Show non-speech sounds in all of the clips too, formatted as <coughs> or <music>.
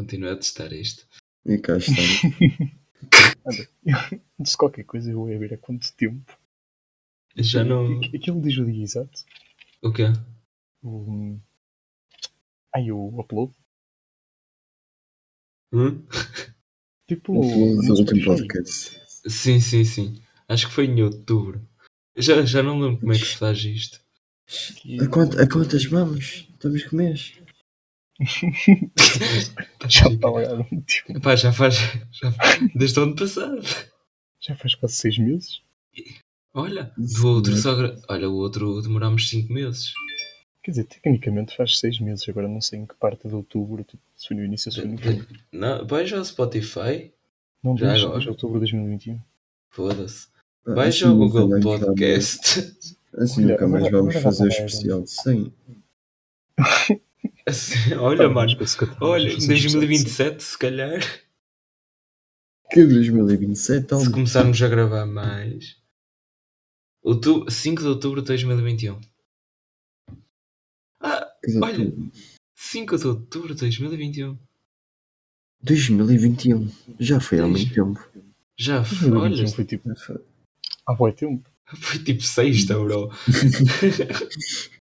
continuo a testar isto. E cá está. Olha, <laughs> antes de qualquer coisa, eu ia ver há quanto tempo. Já não. Aquilo diz o dia exato. O quê? O... Ai, o upload. Hum? Tipo, O do último podcast. Sim, sim, sim. Acho que foi em outubro. Já, já não lembro como é que se faz isto. A, quant- a quantas vamos? Estamos com mês? <laughs> Já está um tempo. Epá, já faz. Já, desde o ano passado. Já faz quase seis meses. Olha, do outro mesmo. só. gra- Olha, o outro demorámos 5 meses. Quer dizer, tecnicamente faz seis meses. Agora não sei em que parte de outubro. Tipo, se foi no início ou se foi no fim. Não, vais ao Spotify. Não, Já desde, agora? outubro de 2021. Foda-se. Ah, Vais assim ao nunca Google Podcast. Assim Olha, nunca mais agora- vamos agora fazer o especial. Sim. <laughs> Assim, <laughs> olha, mano. Até Olha, vamos em fazer um especial de 2027, se calhar. Que 2027, Se começarmos a gravar mais. Outubro, 5 de outubro de 2021. Ah, olha. 5 de outubro de 2021. 2021. Já foi há muito tempo. Já foi, 2021 olha, foi tipo. Há bom tempo. foi tipo sexta, bro. <laughs>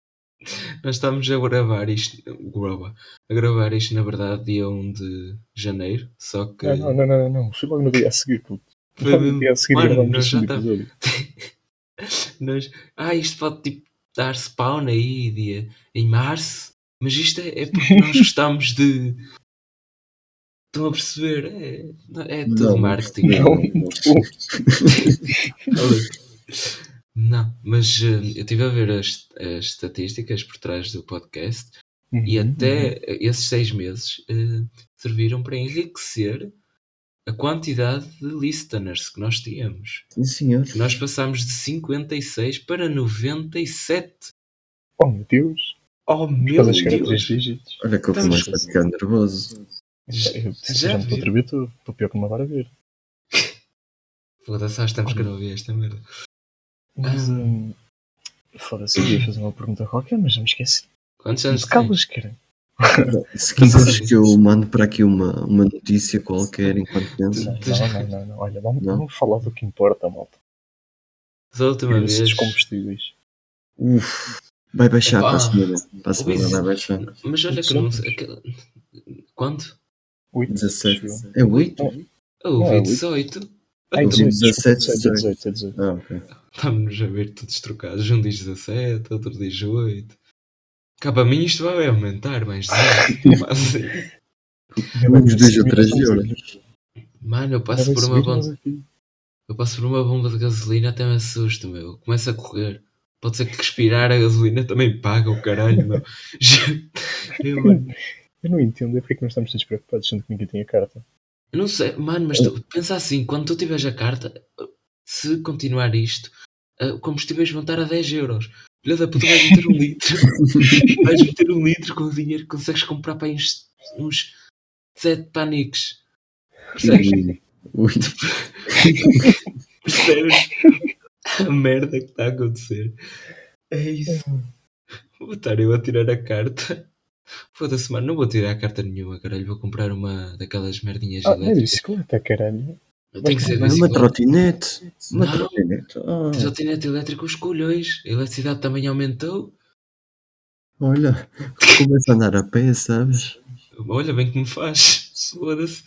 Nós estamos a gravar isto. Grava, a gravar isto, na verdade, dia 1 de janeiro. Só que. Não, não, não, não, não. Foi logo no dia a seguir, puto. Foi Logo no dia a seguir Mano, nós já tá-. <laughs> Nós, ah, isto pode tipo dar spawn aí dia, em março, mas isto é, é porque nós <laughs> gostamos de. Estão a perceber? É, é tudo Não, marketing. não. Não, <laughs> mas eh, eu estive a ver as, as estatísticas por trás do podcast e Uhum, até esses seis meses eh, serviram para enriquecer a quantidade de listeners que nós tínhamos. Sim, senhor. Que nós passámos de 56 para 97. Oh meu Deus. Oh meu três Deus! dígitos. Olha que eu começo a ficar nervoso. Já- Eu já já me tremer todo. Estou pior que uma vara <laughs> a ver. Foda-se, estamos que não ouvir esta merda. Mas, Ah. hum, foda-se, eu ia fazer uma pergunta qualquer, mas já me esqueci. Quantos anos calas, cara. Se quiseres que eu mando para aqui uma, uma notícia qualquer enquanto penso. Não, não, não, não. Olha, vamos, Não? vamos falar do que importa, malta. Da última vez. dos combustíveis. Uf, vai baixar para a semana. Para a semana vai baixar. Mas olha que não sei. Quanto? Oito, 17. acho eu. É 8? Eu ouvi Ah, 18. Ai, Eu vi 18, 17, 17, 18, 18. Ah, ok. Estamos a ver todos trocados. Um diz 17, outro diz 18. Cá para mim isto vai aumentar mais 18. Mas, Uns 2 ou 3 euros. Mano, eu passo por uma bomba. Eu passo por uma bomba de gasolina até me assusto, meu. Começa a correr. Pode ser que respirar a gasolina também paga o caralho, meu. <laughs> Eu, mano, Eu não entendo é porque é que nós estamos todos preocupados, sendo que ninguém tem a carta. eu não sei, mano, mas tu, pensa assim: quando tu tiveres a carta, se continuar isto, uh, combustíveis vão estar a 10 euros. Filha da puta, vais meter um <laughs> litro. vais meter um litro com o dinheiro que consegues comprar para uns, uns 7 paniques. Percebes? Ui, <laughs> Percebes? A merda que está a acontecer. É isso. Vou estar eu a tirar a carta. Foda-se, mano, não vou tirar a carta nenhuma, caralho. Vou comprar uma daquelas merdinhas Ah, é elétricas. bicicleta, caralho. Tem que ser é uma trotinete. Uma Não. trotinete. Ah, Trotinete elétrica, os colhões. A eletricidade também aumentou. olha, começa a andar a pé, sabes? Olha bem que me faz. Foda-se.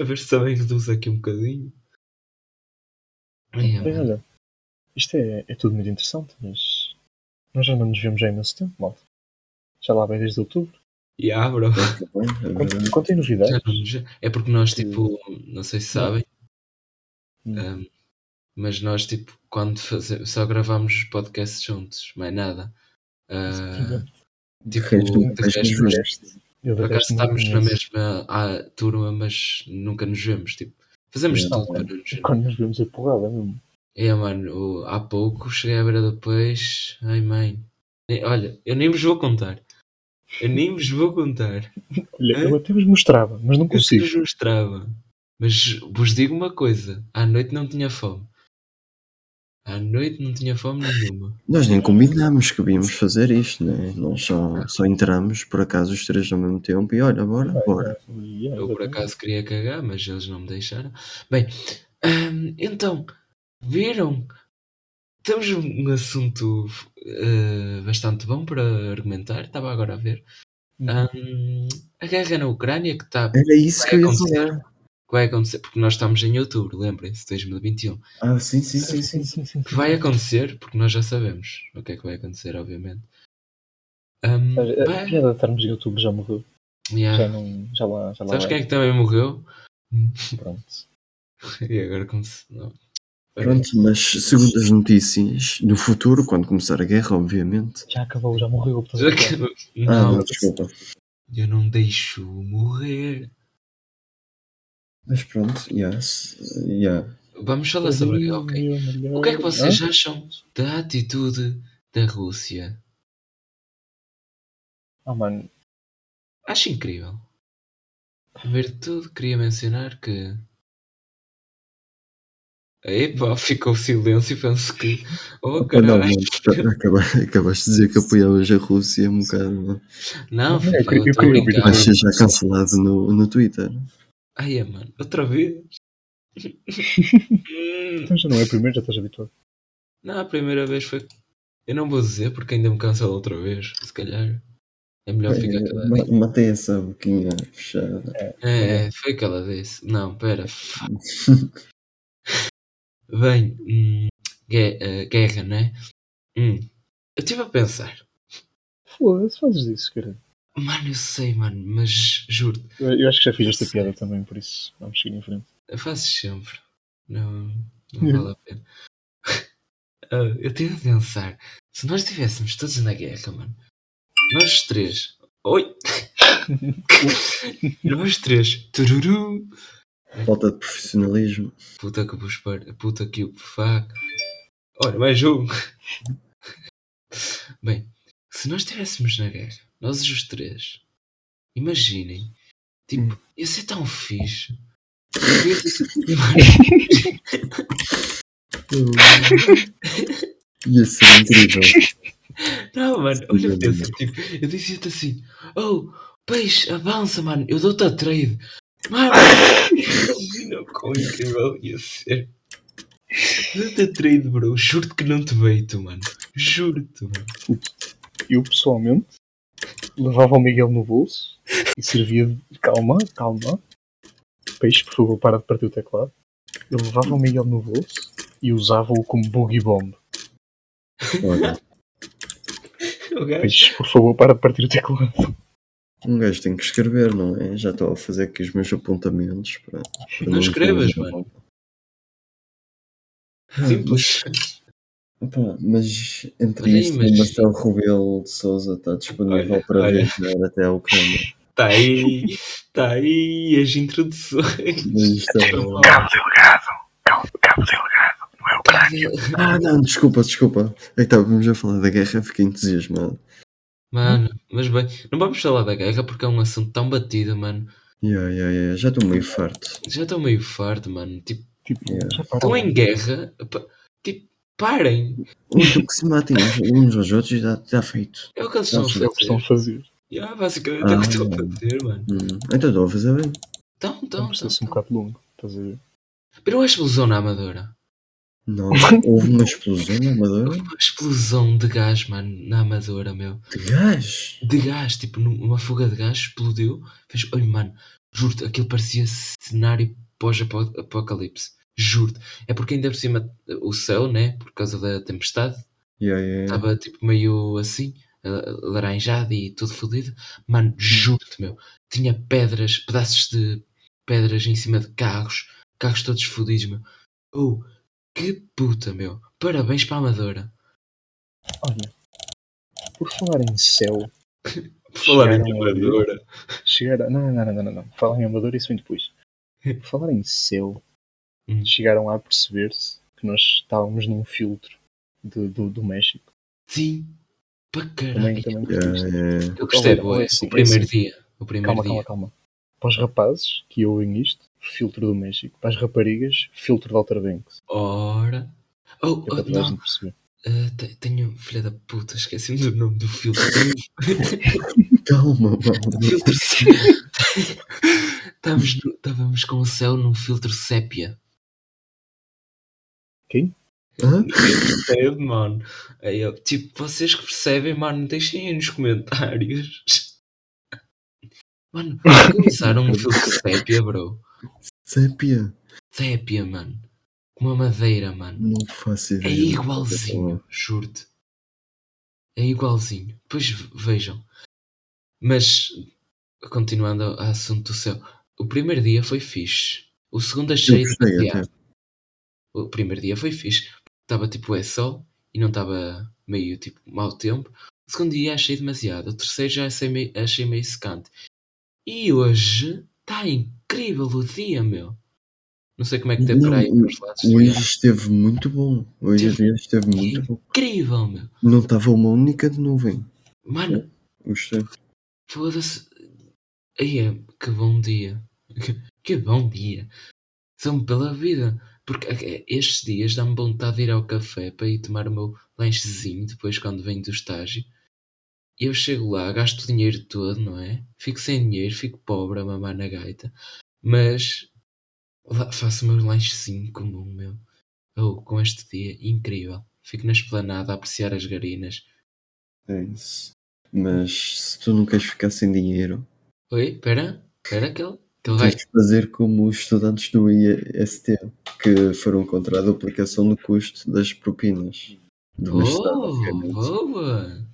A ver se também reduz aqui um bocadinho. Ai, Bem, olha, isto é, é tudo muito interessante, mas nós já não nos vemos já há imenso tempo, malta. Já lá vai desde outubro. Ya, bro. É Contem contem novidades. Já não nos- É porque nós, tipo, não sei se sabem, Hum. um, mas nós, tipo, quando fazemos, só gravamos os podcasts juntos, mais nada. Ah, tipo. Eu por acaso estamos na mesma ah, turma, mas nunca nos vemos. Tipo, fazemos Não, tudo para nos ver. Quando nos vemos é porrada mesmo. É, mano, o- há pouco cheguei à beira do peixe. Ai, mãe. Olha, eu nem vos vou contar. Eu nem vos vou contar. Olha, eu até vos mostrava, mas não Eu consigo. vos mostrava. Mas vos digo uma coisa: à noite não tinha fome. À noite não tinha fome nenhuma. Nós nem combinámos que víamos fazer isto, né? Nós só, só entramos por acaso os três ao mesmo tempo e olha, bora, bora. Yeah, Eu por acaso queria cagar, mas eles não me deixaram. Bem, hum, então, viram? Temos um assunto eh, bastante bom para argumentar. Estava agora a ver. Hum, a guerra na Ucrânia que está Era isso que eu ia acontecer. falar. Que vai acontecer, porque nós estamos em outubro, lembrem-se, 2021. Ah, sim, sim, Sim, sim. sim, sim, sim. Que vai acontecer, porque nós já sabemos o que é que vai acontecer, obviamente. Mas A piada de estarmos em YouTube já morreu. yeah. Já não. Já lá. Já lá Sabes quem é que também morreu? Pronto. <laughs> E agora como se. Não. Pronto, mas segundo as notícias, no futuro, quando começar a guerra, obviamente. Já acabou, já morreu. Já a ver? que- Ah, Não, não, desculpa. eu não deixo morrer. Mas pronto, yes, yeah. Vamos falar sobre. Ok. O que é que vocês acham da atitude da Rússia? Ah, mano. Acho incrível. A ver de tudo, queria mencionar que. Epá, ficou silêncio, penso que. Oh, Não, caralho. não, acaba- acabaste de dizer que apoiavas a Rússia um bocado. Não, Eu filho, queria- eu ser já cancelado no, no Twitter. Ai, é, mano, outra vez? <laughs> Então já não é primeiro, já estás habituado. não, a primeira vez foi. Eu não vou dizer porque ainda me cancela outra vez. Se calhar é melhor ficar Eh, calado. ma- Matei essa boquinha fechada. É, foi o que ela disse. Não, pera. <laughs> Bem, hum, eh, guerra, né? Hum, eu estive a pensar. Foda-se, fazes isso, cara. Mano, eu sei, mano, mas juro, Eu, eu acho que já fiz esta piada também, por isso vamos seguir em frente. eu faço sempre. Não, não <laughs> vale a pena. <laughs> Ah, eu estive a pensar. Se nós estivéssemos todos na guerra, mano. Nós três. Oi! <laughs> nós três. Tururu! Falta de profissionalismo. Puta que vos par... Puta que o fuck. Olha, mais um. Bem, se nós estivéssemos na guerra, nós os três, imaginem, tipo, ia ser tão fixe. <laughs> Ia ser incrível. Não, mano, olha, pensa, tipo, eu dizia-te assim: Oh, peixe, avança, mano, eu dou-te a trade. Mano, imagina quão incrível ia ser. Dou-te a trade, bro, juro-te que não te beito, mano. Juro-te, mano. Eu pessoalmente levava o Miguel no bolso e servia de calma, calma. Peixe, por favor, para de partir o teclado. Eu levava o Miguel no bolso e usava-o como boogie bomb. Olha. <laughs> Peixe, por favor, para de partir o teclado. um gajo tem que escrever, não é? Já estou a fazer aqui os meus apontamentos para. para Não escrevas, ter- mano. Simples. Mas, pá, mas entre aí, isto, mas- o Marcelo Rebelo de Souza está disponível Olha, para olha. viajar até a Ucrânia. Tá aí, tá aí as introduções. Mas isto é- Cabo Delgado. Cabo, Cabo Delgado. Não é o Ucrânia. Ah, não, desculpa, desculpa. É que estávamos a falar da guerra, fiquei entusiasmado. Mano, mas bem, não vamos falar da guerra porque é um assunto tão batido, mano. Yeah, yeah, yeah. Já estou meio farto. Já estou meio farto, mano. Tipo, Tipo, Yeah. estão em guerra. pa- Tipo, parem. Muito que se matem uns, uns aos outros já está feito. É o que eles estão a Nossa, É o que estão a fazer. Yeah, basicamente é o que estão a Ah. fazer, mano. Hum, então estou a fazer bem. Então, então, precisa ser um bocado longo. Estás a ver? Viram a explosão na Amadora? Não, houve uma explosão na Amadora Houve uma explosão de gás, mano, na Amadora, meu. de gás. De gás, tipo, num- uma fuga de gás, explodiu. Fez, olha, mano, juro-te, aquilo parecia cenário pós-apocalipse. Juro-te. É porque ainda por cima o céu, né, por causa da tempestade, Yeah, yeah, yeah. estava tipo meio assim, laranjado e tudo fodido. Mano, juro-te, meu, tinha pedras, pedaços de pedras em cima de carros, carros todos fodidos, meu. Oh, que puta, meu. Parabéns para a Amadora. Olha, por falar em céu, <laughs> Por falar em a. Amadora. chegaram. Não, não, não, não, não, não. Falar em amador, isso vem depois. <laughs> Por falar em céu, Hum. chegaram a perceber-se que nós estávamos num filtro do, do, do México. Sim, para Também, caralho. também Yeah, percebeste? yeah. Eu gostei, olha assim, o primeiro é assim. dia. O primeiro Calma, dia. calma, calma. Para os rapazes que ouvem isto, filtro do México. Para as raparigas, filtro de Outer Banks. Ora. Oh, é oh, não. te- tenho. Filha da puta, esqueci-me do nome do filtro. <laughs> Calma, mano. filtro sépia. Estávamos com o céu num filtro sépia. Quem? Hã? Ninguém percebe, mano. Aí, eu, tipo, vocês que percebem, mano, deixem aí nos comentários. Mano, começaram um filtro sépia, bro. Sépia. Sépia, mano. Com uma madeira, mano. Não faço É ideia. que igualzinho, juro-te. É igualzinho. Pois ve- vejam. Mas, continuando ao assunto do céu. O primeiro dia foi fixe. O segundo Eu achei gostei demasiado. até. O primeiro dia foi fixe. Estava tipo é sol e não estava meio tipo mau tempo. O segundo dia achei demasiado. O terceiro já achei meio, achei meio secante. E hoje está incrível o dia, meu. Não sei como é que Não, por aí Hoje esteve muito bom. Hoje dia esteve muito bom. Incrível, meu. Não estava uma única de nuvem. Mano, Gostei. foda-se. Aí é, que bom dia. Que, <laughs> que bom dia. São pela vida. Porque eh, estes dias dá-me vontade de ir ao café para ir tomar o meu lanchezinho depois quando venho do estágio. Eu chego lá, gasto o dinheiro todo, não é? Fico sem dinheiro, fico pobre a mamar na gaita. Mas lá faço o meu lanchezinho comum, meu. Oh, com este dia incrível. Fico na esplanada a apreciar as garinas. É isso. Mas se tu não queres ficar sem dinheiro, Oi, espera, espera que ele, que ele vai. tens de fazer como os estudantes do IST, que foram contra a duplicação do custo das propinas do Estado, Oh, obviamente. boa!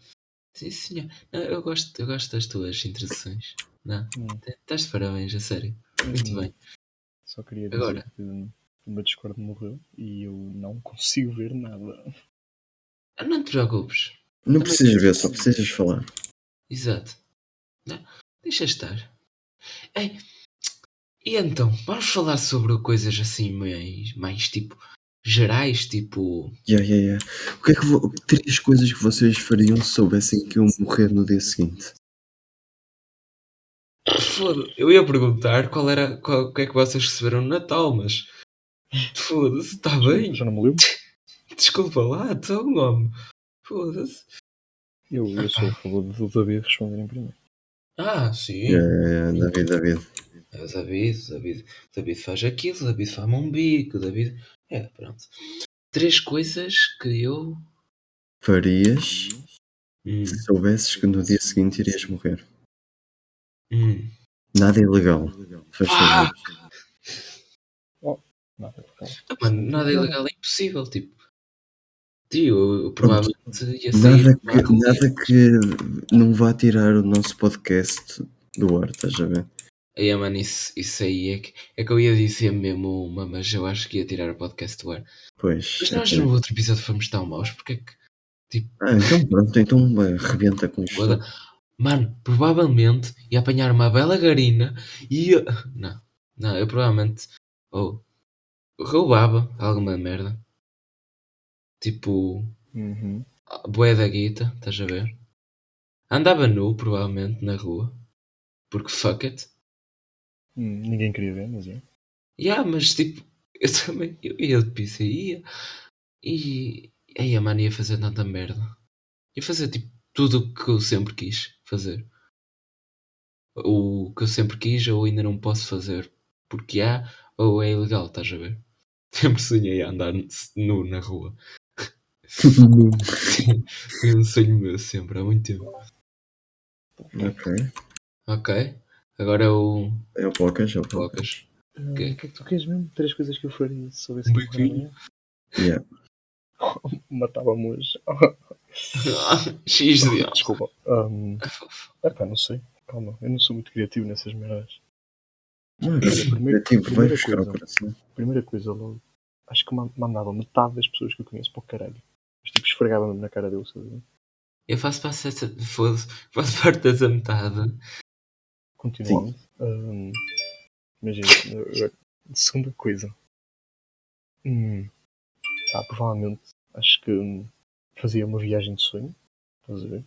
Sim, senhor. Não, eu, gosto, eu gosto das tuas introduções. Não, Hum. estás de parabéns, a sério. Muito Hum. bem. Só queria dizer Agora. que o meu Discord morreu e eu não consigo ver nada. Ah, Não te preocupes. Não precisas ver, só precisas falar. Exato. Não, deixa estar. Ei, e então, vamos falar sobre coisas assim mais, mais tipo gerais, tipo. Yeah, yeah, yeah. O que é que vo... Três coisas que vocês fariam se soubessem que iam morrer no dia seguinte? Foda eu ia perguntar qual era qual, o que é que vocês receberam no Natal, mas foda-se, está bem. Já não me lembro? <laughs> Desculpa lá, então, homem. Foda-se. Eu, eu sou a favor do David responder em primeiro. Ah, sim. Yeah, yeah, yeah, David, David. É o David, o David, o David faz aquilo, o David faz um bico, o David. É, pronto. Três coisas que eu. Farias Hum, se soubesses que no dia seguinte irias morrer? hum. Nada ilegal. Faz Ah! favor. Nada, calma. Ah, Mano, nada ilegal é impossível, tipo. Tio, eu, provavelmente ia sair. Nada que, nada que não vá tirar o nosso podcast do ar, estás a ver? Aí, mano, isso, isso aí é que, é que eu ia dizer mesmo uma, mas eu acho que ia tirar o podcast do ar. Pois. Mas nós ok. no outro episódio fomos tão maus, porque é que. Ah, então pronto, então vai, rebenta com isto. Foda. Mano, provavelmente ia apanhar uma bela garina e ia. <laughs> Não, não, eu provavelmente. Ou. roubava alguma merda. Tipo. Uhum. Boé da guita, estás a ver? Andava nu, provavelmente, na rua. Porque fuck it. Ninguém queria ver, mas é. Yeah, mas tipo, <laughs> eu também. Eu ia de pizza e ia. E. Aí a mano ia fazer tanta merda. Ia fazer tipo tudo o que eu sempre quis fazer. O que eu sempre quis ou ainda não posso fazer porque há ou é ilegal, estás a ver? <laughs> Sempre sonhei a andar nu na rua. Foi <laughs> um sonho meu sempre, há muito tempo. ok. Ok, agora é o É o Pocas, é o Pocas. Ah, O que é que tu queres mesmo? Três coisas que eu faria se soubesse Um que eu morrer biquinho. Yeah. <laughs> Matava-me hoje. <laughs> X de Desculpa. Um, epá, não sei. Calma, eu não sou muito criativo nessas merdas. Olha, primeiro- criativo, vai primeira buscar o coisa. coração. Primeira coisa logo. Acho que ma- mandava metade das pessoas que eu conheço para o caralho. Mas tipo, esfregava-me na cara dele, sabe? Eu faço parte dessa. Foda-se, faço parte dessa metade. Continuando. Um, segunda coisa. Hum, pá, provavelmente acho que hum, fazia uma viagem de sonho. Estás a ver?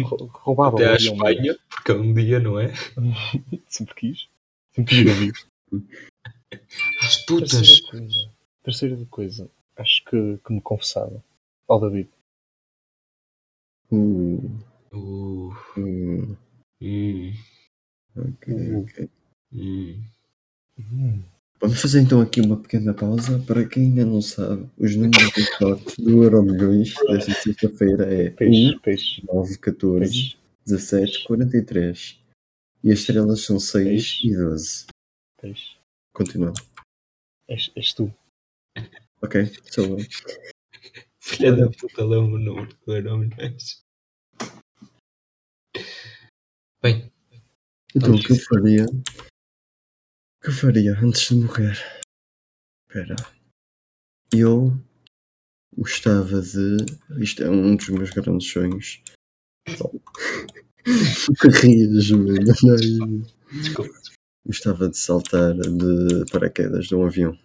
Rou- Roubava Até à. Espanha, porque é um dia, não é? <laughs> Sempre quis. Sempre quis ir amigo. As putas. Terceira coisa. Terceira coisa. acho que, que me confessava. Ao David. Uh, Uh, uh, hum, ok, ok. hum. Hum. Vamos fazer então aqui uma pequena pausa. Para quem ainda não sabe, os números de sorte do Euro Milhões desta sexta-feira é Peixe, peixe, 1, 9, 14, peixe. 17, 43. E as estrelas são 6 Peixe. e 12. peixe. Continuando. És, és tu. Ok, sou eu. Filha da puta, lembro o número do Euro Milhões. Bem, Então, o que eu faria? O que eu faria antes de morrer? Espera. Eu gostava de. Isto é um dos meus grandes sonhos. Rias, mano. Ai. desculpa. Gostava de saltar de paraquedas de um avião.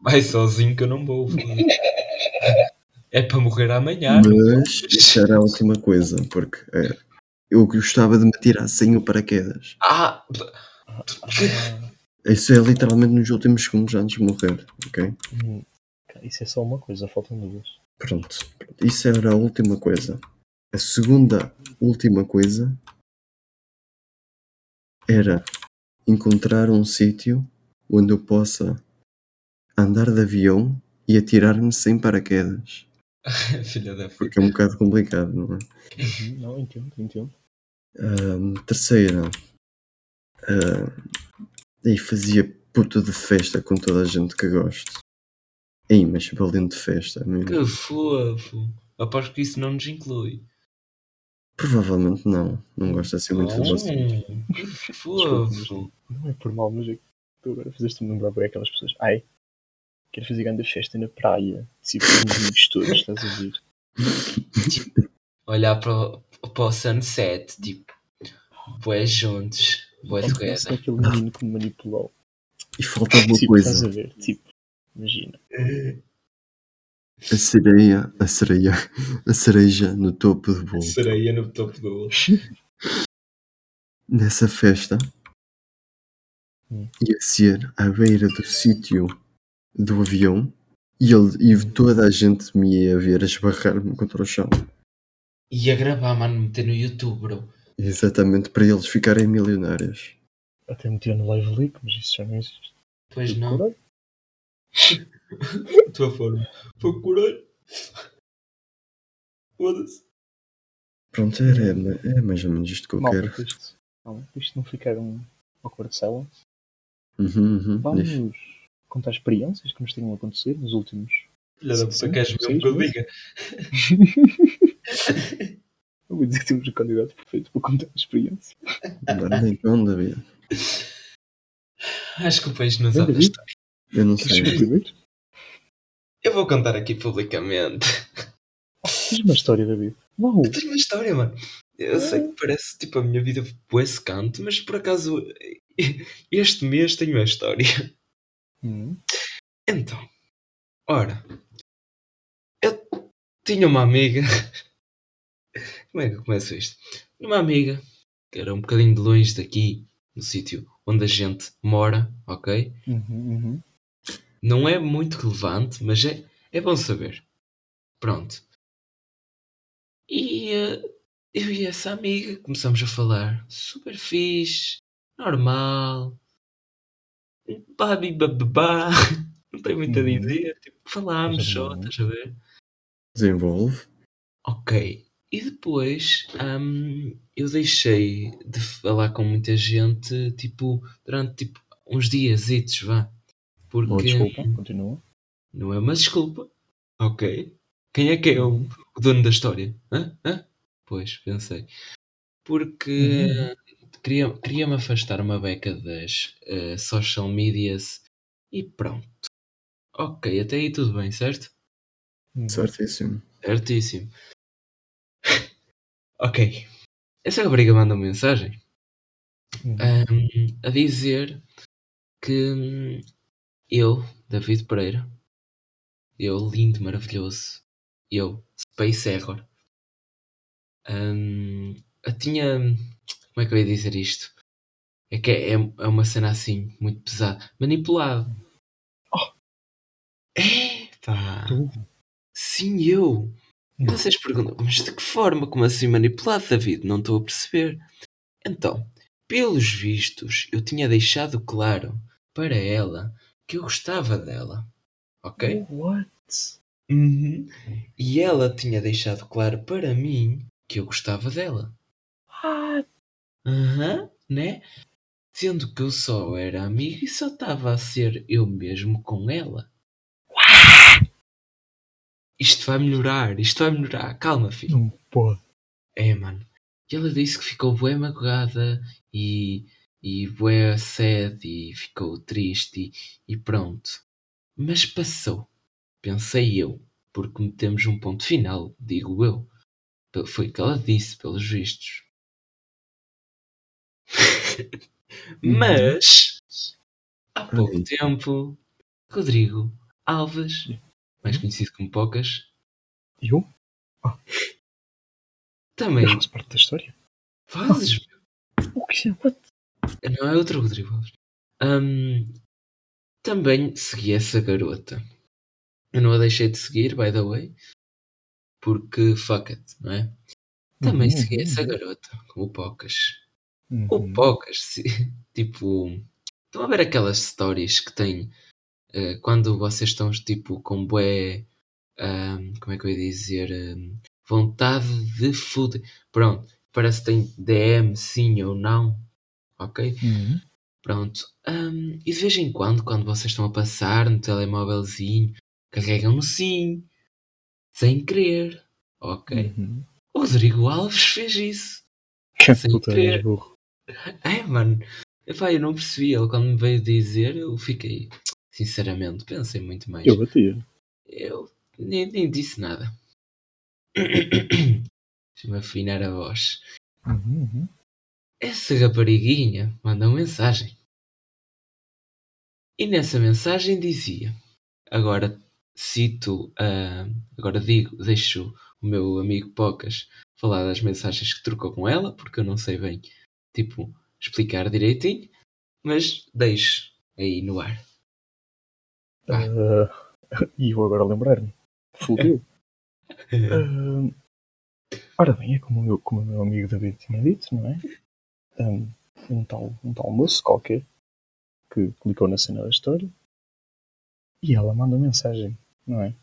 Vai sozinho que eu não vou. É para morrer amanhã. Mas isso era a última coisa, porque é, eu gostava de me tirar sem o paraquedas. Ah, <laughs> Isso é literalmente nos últimos segundos antes de morrer, ok? hum. Isso é só uma coisa, faltam duas. Pronto. Isso era a última coisa. A segunda última coisa era encontrar um sítio onde eu possa andar de avião e atirar-me sem paraquedas. <laughs> filha da puta. Porque é um bocado complicado, não é? Uhum, Não, entendo, entendo. Ahm, terceira. ahm, e fazia puta de festa com toda a gente que gosto. Ei, mas valente festa mesmo. Que fofo. Aposto que isso não nos inclui. Provavelmente não. Não gosto assim muito de você. Que fofo. Não é por mal, mas é que tu agora fizeste-me lembrar bem aquelas pessoas. Ai, quero fazer grande festa na praia. Uns amigos todos, estás a ver? <laughs> Olhar para o, para o sunset, tipo, boé juntos, boé É together. aquele menino que me manipulou. E falta uma tipo, estás coisa. a ver? Tipo, imagina. A sereia, a sereia, a cereja no topo do bolo. Sereia no topo do bolo. Nessa festa Hum. ia ser à beira do sítio do avião e, ele, e toda a gente me ia ver a esbarrar-me contra o chão. Ia gravar, mano, meter no YouTube, bro. Exatamente para eles ficarem milionários. Até meteu no live leak, mas isso já não existe. Pois não. A <laughs> tua forma. Coragem. Foda-se. Pronto, era, é mais ou menos isto que eu Malta, quero. isto, para isto não ficar um awkward silence. Uhum, uhum, Vamos diz. contar experiências que nos tenham acontecido nos últimos. Filha da puta, queres mesmo que eu diga? Eu vou dizer que temos o candidato perfeito para contar experiência. Bora então, David. Acho que o peixe não sabe a história. Eu não sei. o? Eu vou contar aqui publicamente. Diz uma história, David. Uau! Eu tenho uma história, mano. Eu sei que parece tipo a minha vida foi esse canto, mas por acaso este mês tenho uma história. Hum, Então, ora, eu tinha uma amiga. <laughs> Como é que eu começo isto? Uma amiga que era um bocadinho de longe daqui, no sítio onde a gente mora, ok? uhum, uhum. Não é muito relevante, mas é, é bom saber. Pronto. E eh, eu e essa amiga começamos a falar super fixe, normal, bababá, <laughs> não tenho muito a Uhum. dizer, tipo, falámos só, boa. estás a ver? Desenvolve. Ok. E depois hum, eu deixei de falar com muita gente, tipo, durante tipo, uns dias, vá. Porque Boa desculpa, continua. não é uma desculpa. Ok. Quem é que é o, o dono da história? Hã? Hã? Pois, pensei. Porque queria, queria me afastar uma beca das eh, social medias e pronto. Ok, até aí tudo bem, certo? Uhum. Certíssimo. Certíssimo. <laughs> ok. Essa rapariga manda uma mensagem hum, a dizer que hum, eu, David Pereira, eu, lindo, maravilhoso, eu, Space Error, hum, eu tinha. Como é que eu ia dizer isto? É que é, é uma cena assim, muito pesada. Manipulado. Oh. É, Pá. Tu? Sim, eu. Não. vocês perguntam, mas de que forma? Como assim manipulado, David? Não estou a perceber. Então, pelos vistos, eu tinha deixado claro para ela que eu gostava dela. Ok? What? Uhum. E ela tinha deixado claro para mim que eu gostava dela. What? Aham, né? Sendo que eu só era amigo e só estava a ser eu mesmo com ela. Isto vai melhorar, isto vai melhorar. Calma, filho. Não pode. É, mano. E ela disse que ficou bué magoada e, e bué e ficou triste e, e pronto. Mas passou. Pensei eu. Porque metemos um ponto final, digo eu. Foi o que ela disse, pelos vistos. Mas, há pouco tempo, Rodrigo Alves, mais conhecido como Pocas, Eu? também Eu faço parte da história. fazes O que é? What? Não é outro Rodrigo Alves. Ahm, também segui essa garota. Eu não a deixei de seguir, by the way. Porque fuck it, não é? Também Uhum, segui uhum, essa uhum. garota, o Pocas. Uhum. O Pocas, se- <laughs> tipo. Estão a ver aquelas stories que têm eh, quando vocês estão tipo com bué. ahm, como é que eu ia dizer? ahm, vontade de foder. Pronto, parece que tem DM sim ou não. Ok? Uhum. Pronto. Hum, e de vez em quando, quando vocês estão a passar no telemóvelzinho, carregam no sim, sem querer. Ok. Uhum. O Rodrigo Alves fez isso. Que Sem querer. és burro. É, mano. Epá, eu não percebi. Ele quando me veio dizer, eu fiquei. Sinceramente, pensei muito mais. Eu batia. Eu nem, nem disse nada. Deixa-me afinar a voz. Uhum, uhum. Essa rapariguinha manda uma mensagem. E nessa mensagem dizia: Agora cito, ah, agora digo, deixo o meu amigo Pocas falar das mensagens que trocou com ela, porque eu não sei bem, tipo, explicar direitinho, mas deixo aí no ar. Ah, e eu agora lembrar-me. Fudeu. <laughs> Ah, ora bem, é como o, meu, como o meu amigo David tinha dito, não é? Um, um, tal, um tal moço qualquer que clicou na cena da história e ela manda mensagem, não é?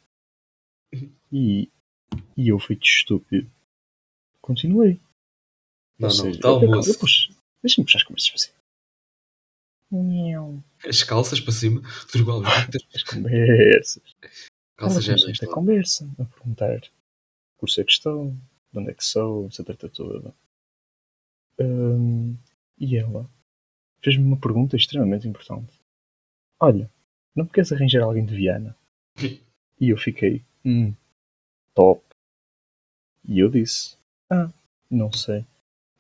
E, e eu fui estúpido. Continuei. Não, não, seja, tal eu- eu- moço. eu puxo- Deixa-me puxar as conversas para cima. Não. As calças para cima, Rodrigo Alves, <laughs> As conversas. calças já Ela não começou a conversa, a perguntar por ser que estou, de onde é que sou, essa treta toda. Hum, e ela fez-me uma pergunta extremamente importante. Olha, não me queres arranjar alguém de Viana? <laughs> E eu fiquei, hum, top. E eu disse, ah, não sei.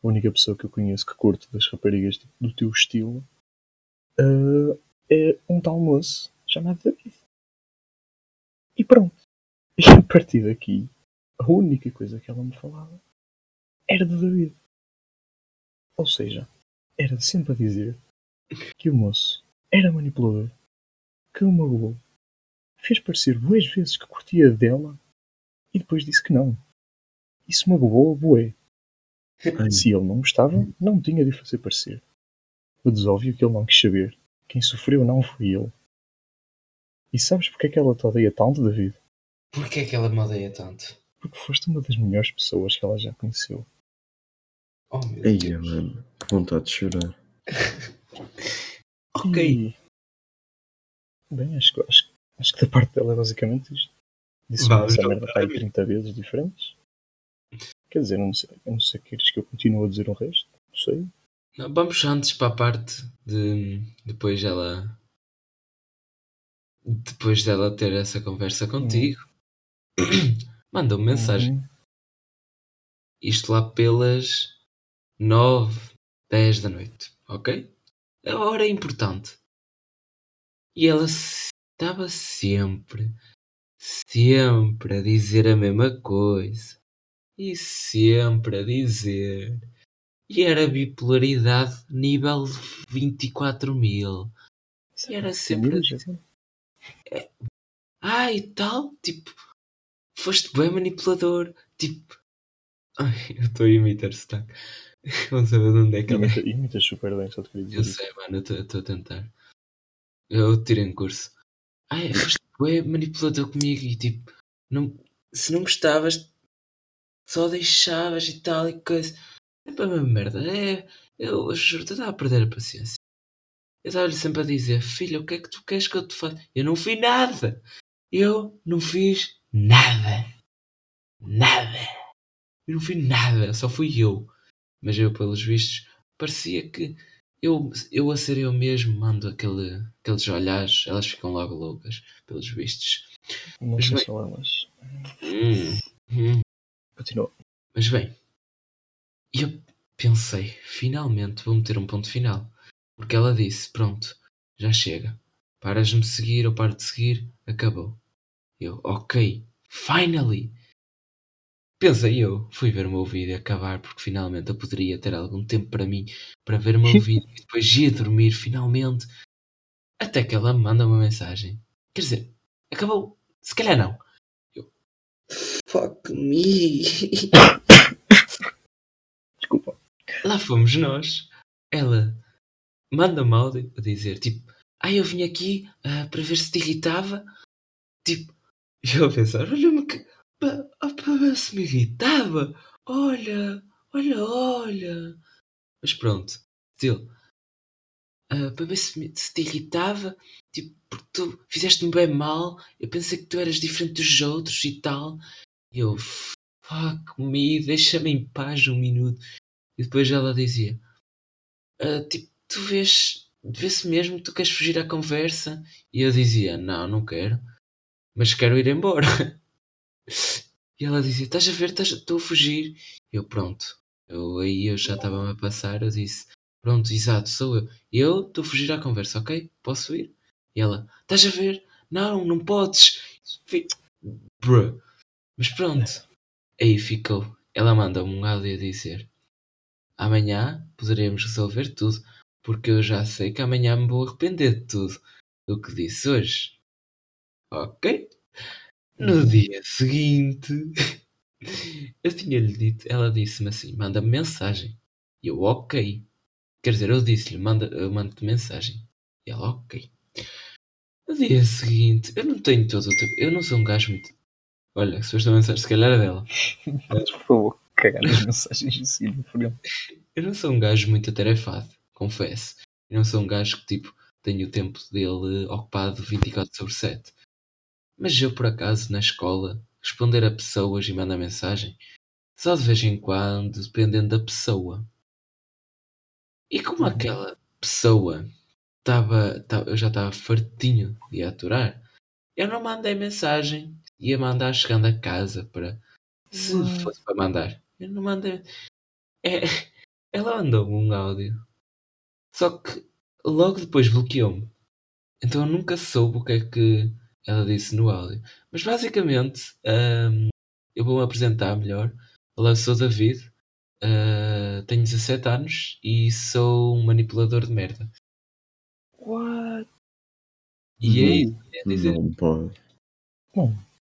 A única pessoa que eu conheço que curte das raparigas do teu estilo ah, é um tal moço chamado David. E pronto. <laughs> E a partir daqui, a única coisa que ela me falava era de David. Ou seja, era sempre a dizer que o moço era manipulador, que o magoou, fez parecer boas vezes que curtia dela e depois disse que não. Isso magoou a boé. Se ele não gostava, não tinha de o fazer parecer. O desóbvio que ele não quis saber. Quem sofreu não foi ele. E sabes porque é que ela te odeia tanto, David? Porquê é que ela me odeia tanto? Porque foste uma das melhores pessoas que ela já conheceu. Oh meu Ei, Deus. mano, que vontade de chorar. <laughs> Ok. E... Bem, acho, que- acho, acho que da parte dela é basicamente isto. Disse Vamos essa ao merda para aí caminho. 30 vezes diferentes. Quer dizer, eu não sei, eu não sei queres que eu continue a dizer o resto. Não sei. Não, vamos antes para a parte de depois ela depois dela ter essa conversa contigo <coughs> manda uma mensagem Uhum. isto lá pelas 9 10 da noite ok? a hora é importante e ela estava sempre sempre a dizer a mesma coisa e sempre a dizer e era bipolaridade nível 24 mil E era sempre- Família, já sabe. ah, e tal, tipo, foste bem manipulador, tipo, ai, <laughs> eu estou a imitar sotaque. <laughs> Vamos saber de onde é que ela Imita, imita super bem, só te queria dizer Eu sei, mano, eu estou a tentar. Eu tirei um curso. Ai, foste bem manipulador comigo e tipo, não, se não gostavas, só deixavas e tal e coisa. É para a mesma merda. É, eu, juro, estava a perder a paciência. Eu estava-lhe sempre a dizer, filha, o que é que tu queres que eu te faça? Eu não fiz nada. Eu não fiz nada. Nada. Eu não fiz nada, só fui eu. Mas eu, pelos vistos, parecia que eu, eu a ser eu mesmo mando aquele, aqueles olhares, elas ficam logo loucas, pelos vistos. Bem- se elas. Hum, hum. Continua. Mas bem, eu pensei, finalmente vou meter um ponto final. Porque ela disse, pronto, já chega. Paras de me seguir ou paro de seguir, acabou. Eu, ok, finally! Pensei eu, fui ver o meu vídeo acabar porque finalmente eu poderia ter algum tempo para mim, para ver o meu <laughs> vídeo e depois ia dormir finalmente. Até que ela me manda uma mensagem. Quer dizer, acabou. Se calhar não. Fuck me! <coughs> Desculpa. Lá fomos nós. Ela manda-me áudio a dizer, tipo, ah, eu vim aqui ah, para ver se te irritava. Tipo, e eu a pensar, olha-me que. pa- ah, Para ver se me irritava. Olha, olha, olha. Mas pronto, still. Ah, para ver se, me- se te irritava, tipo, porque tu fizeste-me bem mal, eu pensei que tu eras diferente dos outros e tal. E eu, fuck me, deixa-me em paz um minuto. E depois ela dizia: "Ah, Tipo, tu vês, vê-se mesmo que tu queres fugir à conversa? E eu dizia: Não, não quero, mas quero ir embora. <laughs> E ela dizia: Estás a ver, estou a fugir. Eu, pronto, eu, aí eu já estava-me a passar. Eu disse: Pronto, exato, sou eu. Eu estou a fugir à conversa, ok? Posso ir? E ela: Estás a ver? Não, não podes. Bruh. Mas pronto, aí ficou. Ela manda-me um áudio a dizer: Amanhã poderemos resolver tudo, porque eu já sei que amanhã me vou arrepender de tudo do que disse hoje. Ok? No dia seguinte, <laughs> eu tinha-lhe dito, ela disse-me assim: manda-me mensagem. E eu, ok. Quer dizer, eu disse-lhe: manda, eu mando-te mensagem. E ela, ok. No dia seguinte, eu não tenho todo o tempo, eu não sou um gajo muito. Olha, se foste a mensagem, se calhar é dela. <laughs> Por favor, cagar nas mensagens em no frio. Eu não sou um gajo muito atarefado, confesso. Eu não sou um gajo que, tipo, tenho o tempo dele ocupado 24 sobre 7. Mas eu, por acaso, na escola, responder a pessoas e mandar mensagem, só de vez em quando, dependendo da pessoa. E como Uhum. aquela pessoa estava, ta- eu já estava fartinho de aturar, eu não mandei mensagem, ia mandar chegando a casa para. Se What? fosse para mandar, eu não mandei. É, <laughs> ela mandou-me um áudio, só que logo depois bloqueou-me. Então eu nunca soube o que é que ela disse no áudio. Mas basicamente, ahm, eu vou-me apresentar melhor. Olá, eu sou David, ah, tenho 17 anos e sou um manipulador de merda. What? E é Uhum. isso que eu ia dizer. Não pode.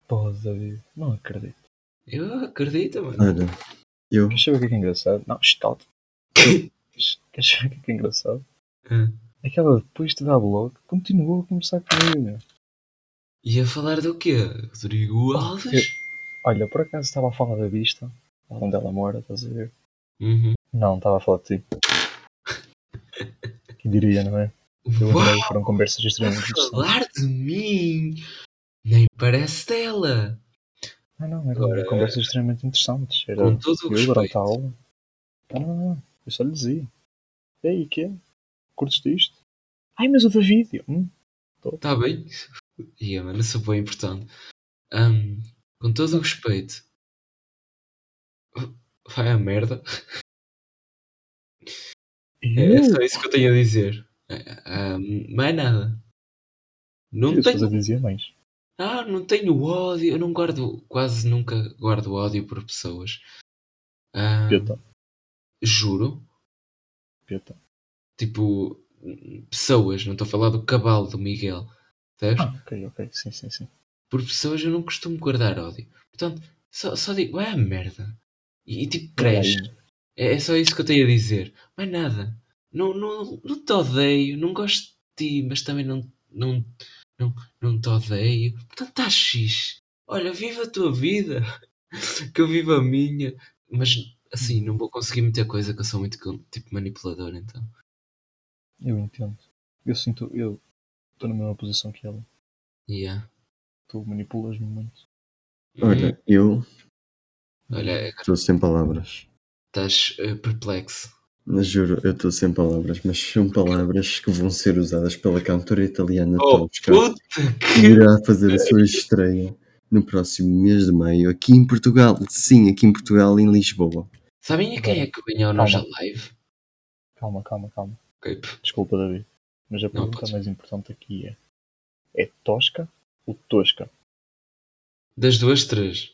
Pode, David. Não acredito. Eu acredito, mano. Olha, eu. Queres saber o que é, que é engraçado? Não, está. Queres <laughs> queres saber o que é, que é engraçado? Ah. É que ela, depois de dar blog, continuou a conversar comigo, meu. Ia falar do quê? Rodrigo Alves? Olha, por acaso estava a falar da vista, onde ela mora, estás a ver? Uhum. Não, estava a falar de ti. <laughs> Quem diria, não é? Eu Uau, adorei, foram conversas a extremamente interessantes. falar de mim! Nem parece dela. Ah, não, Agora, conversas extremamente interessantes. Era Com todo o respeito. a aula. Ah, não, não, não. Eu só lhe dizia. E aí, que é? Curtes disto? Ai, mas o David. Eu, Hum, Tá bem? <laughs> Ia, mano, isso é bem importante. Ahm, com todo o respeito. Vai à merda. É, é só isso que eu tenho a dizer. Ah, ahm, mais nada. Não Eu tenho, dizia mais. Ah, não tenho ódio. Eu não guardo, quase nunca guardo ódio por pessoas. Ahm, Pieta, juro. pieta. Tipo, pessoas. Não estou a falar do cavalo do Miguel. Percebes? Ah, ok, ok. Sim, sim, sim. por pessoas eu não costumo guardar ódio. Portanto, só, só digo, é merda. E, e tipo, cresce. É, é só isso que eu tenho a dizer. Mais nada. Não, não, não te odeio, não gosto de ti, mas também não, não, não, não te odeio. Portanto, estás X. Olha, viva a tua vida, <laughs> que eu vivo a minha. Mas assim, não vou conseguir muita coisa que eu sou muito tipo manipulador, então. Eu entendo. Eu sinto, eu estou na mesma posição que ela. Yeah. Tu manipulas-me muito. Olha, eu Olha, estou sem palavras. estás eh, perplexo. Mas juro, eu estou sem palavras, mas são palavras que vão ser usadas pela cantora italiana Oh, Tosca, que irá fazer a sua estreia no próximo mês de maio, aqui em Portugal. Sim, aqui em Portugal, em Lisboa. Sabem a quem é que ao Calma. Noja Live? Calma, calma, calma. Ok, pff, Desculpa, David. Mas a pergunta mais importante aqui é: é Tosca ou Tosca? Das duas, três.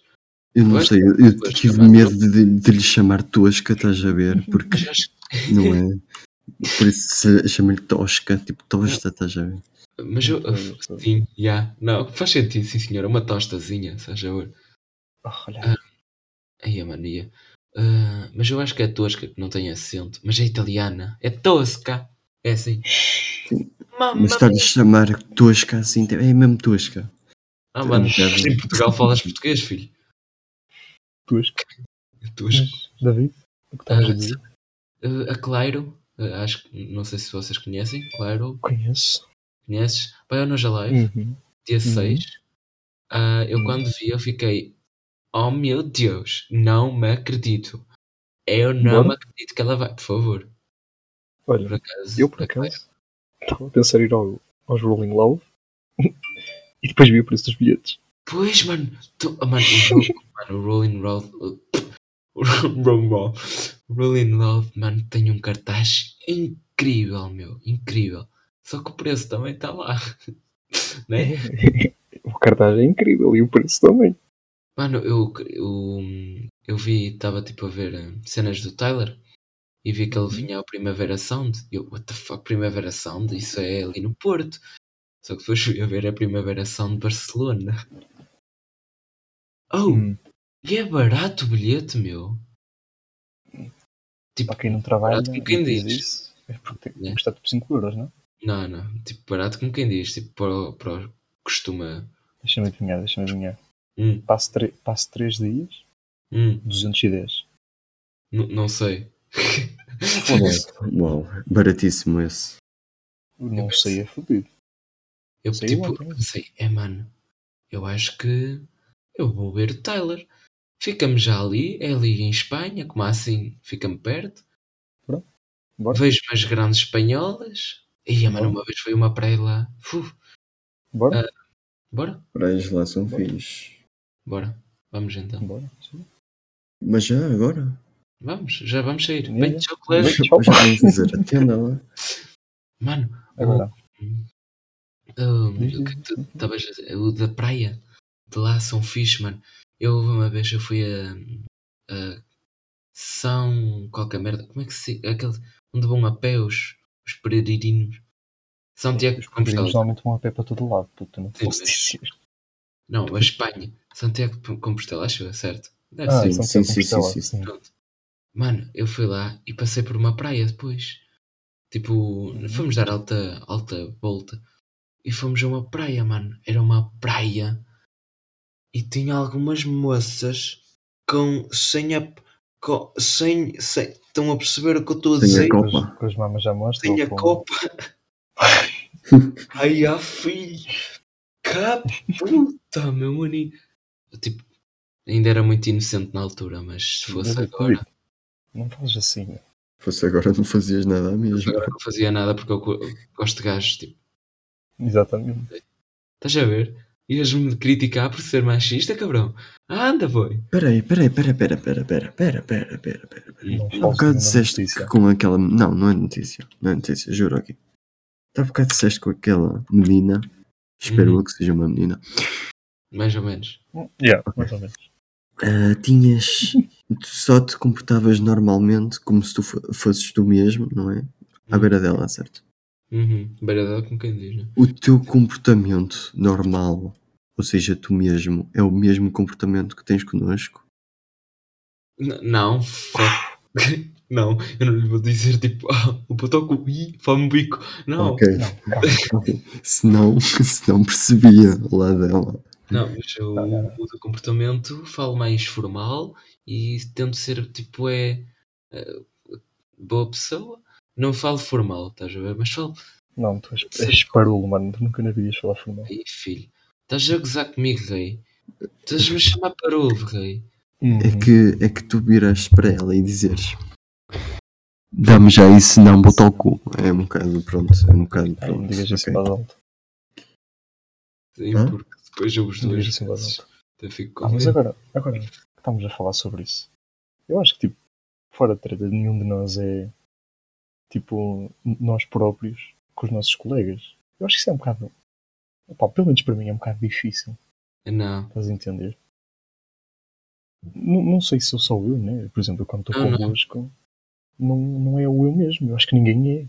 Eu não sei, eu, tive medo de, de lhe chamar Tosca, estás a ver? Porque Mas acho, não é. Por isso chamo-lhe Tosca, tipo Tosta, estás a ver? mas eu. Sim, já. Não, faz sentido, sim senhora. Uma tostazinha, se já ver. Olha, Ah. Aí a mania. Ah, mas eu acho que é tosca, que não tem acento. Mas é italiana. É tosca. É assim. Mamma Mas estar-lhe a chamar Tosca assim, é mesmo Tosca. Ah, mano, Um mas em Portugal falas português, filho. Tosca. Tosca. Mas, David, o que estavas a Ah, dizer? Uh, a Clairo, uh, acho que não sei se vocês conhecem. Clairo, Conheço. conheces? Vai ao Noja Live, Uhum. dia 6. Ah, eu Uhum. quando vi, eu fiquei, oh meu Deus, não me acredito. Eu não me acredito que ela vai, por favor. Olha, Por acaso. eu por acaso estava a pensar em ir ao, aos Rolling Loud <laughs> e depois vi o preço dos bilhetes. Pois, mano, tu, mano, o, Ro- mano, o Rolling. O O Rolling Road, mano, tem um cartaz incrível, meu, incrível. Só que o preço também está lá. <laughs> né? <laughs> o cartaz é incrível e o preço também. Mano, eu, eu, eu vi, estava tipo a ver eh, cenas do Tyler e vi que ele Uhum. vinha ao Primavera Sound. E eu, what the fuck, Primavera Sound? Isso é ali no Porto. Só que depois fui a ver a Primavera Sound de Barcelona. Oh, Hum. E é barato o bilhete, meu. Tipo, Para quem não trabalha, barato como quem diz diz. isso, é porque tem É. que custar tipo 5 euros, não? Não, não, tipo, barato como quem diz, tipo, para, o- para o costuma. Deixa-me adivinhar, deixa-me adivinhar. Hum, Passo, passo 3 dias, hum, 210. n- não sei. Uau, baratíssimo esse. Não penso- sei, é fodido. Eu Sei tipo, pensei, é mano, eu acho que eu vou ver o Tyler. Fica-me já ali, é ali em Espanha, como assim fica-me perto. Bora, Vejo umas grandes espanholas. E a mano, uma vez foi uma praia lá. Uf, bora, bora? Praias lá são fixe. Bora. Vamos então. bora. sim. Mas já agora? Vamos, já vamos sair. Bem. Bem, tchau. Já vamos fazer a tenda lá. Mano, Agora, o, o, Diz, o que tu estavas a dizer, o da praia de lá são fixe, mano. Eu uma vez eu fui a, a São qualquer merda. Como é que se. Aquele onde vão a pé os, os peregrinos. São Tiago de Compostela. normalmente vão a pé para todo lado, puta, não Sim, posso mas- dizer. Não, a Espanha. Santiago de Compostela, acho eu, certo? Deve Ah, ser. São sim, sim, Compostela, sim, sim. Pronto. Mano, eu fui lá e passei por uma praia depois. Tipo, fomos dar alta, alta volta e fomos a uma praia, mano. Era uma praia e tinha algumas moças com sem a com, sem, sem estão a perceber o que eu estou a Sem a dizer? copa. Com as- mamas já mostram. Sem a copa. <laughs> Ai, a filho. Caputa, meu maninho. Tipo, ainda era muito inocente na altura, mas se fosse David, agora. Não fazes assim, meu. Fosse agora não fazias nada a mesma. Agora não fazia nada porque eu gosto de gajos. Tipo, Exatamente. estás a ver? Ias-me criticar por ser machista, cabrão. Ah, anda, boi. Peraí, peraí, peraí, peraí, peraí, peraí, peraí, peraí, peraí, peraí. Há bocado disseste notícia. que com aquela. Não, não é notícia. Não é notícia, juro aqui. Há bocado disseste com aquela menina. Espero Uhum. eu que seja uma menina. Mais ou menos. Yeah, mais ou menos. Ah, tinhas. tu só te comportavas normalmente como se tu fo- fosses tu mesmo, não é? À beira dela, certo? Uhum. Com quem diz, né? O teu comportamento normal Ou seja, tu mesmo, é o mesmo comportamento que tens connosco? N- Não. <laughs> Não, eu não lhe vou dizer tipo, ah, <laughs> o botoco e fome bico. Não, Ok. Não, <laughs> calma. ok. Se não, se não percebia lá dela. não, mas eu mudo o comportamento, falo mais formal e tento ser tipo, é eh, boa pessoa. Não falo formal, estás a ver? Mas falo, Não, tu és, és parulo, mano. Tu nunca na vida ias falar formal. aí filho, estás a gozar comigo, rei? Estás-me a chamar para ovo, rei? É Uhum. que, é que tu viraste para ela e dizeres dá-me já isso, não botar o cu. É um bocado, pronto, é um bocado, Ai, não pronto. digas isso alta. Sim, Hã? porque depois eu os dois em voz alta. até fico com Ah, mas agora, agora que estamos a falar sobre isso, eu acho que, tipo, fora de treta, nenhum de nós é, tipo, nós próprios com os nossos colegas. Eu acho que isso é um bocado, opá, pelo menos para mim é um bocado difícil, Não, estás a entender? Não, não sei se sou eu, né? Por exemplo, quando estou Não, não. convosco, não, não é o eu mesmo, eu acho que ninguém é.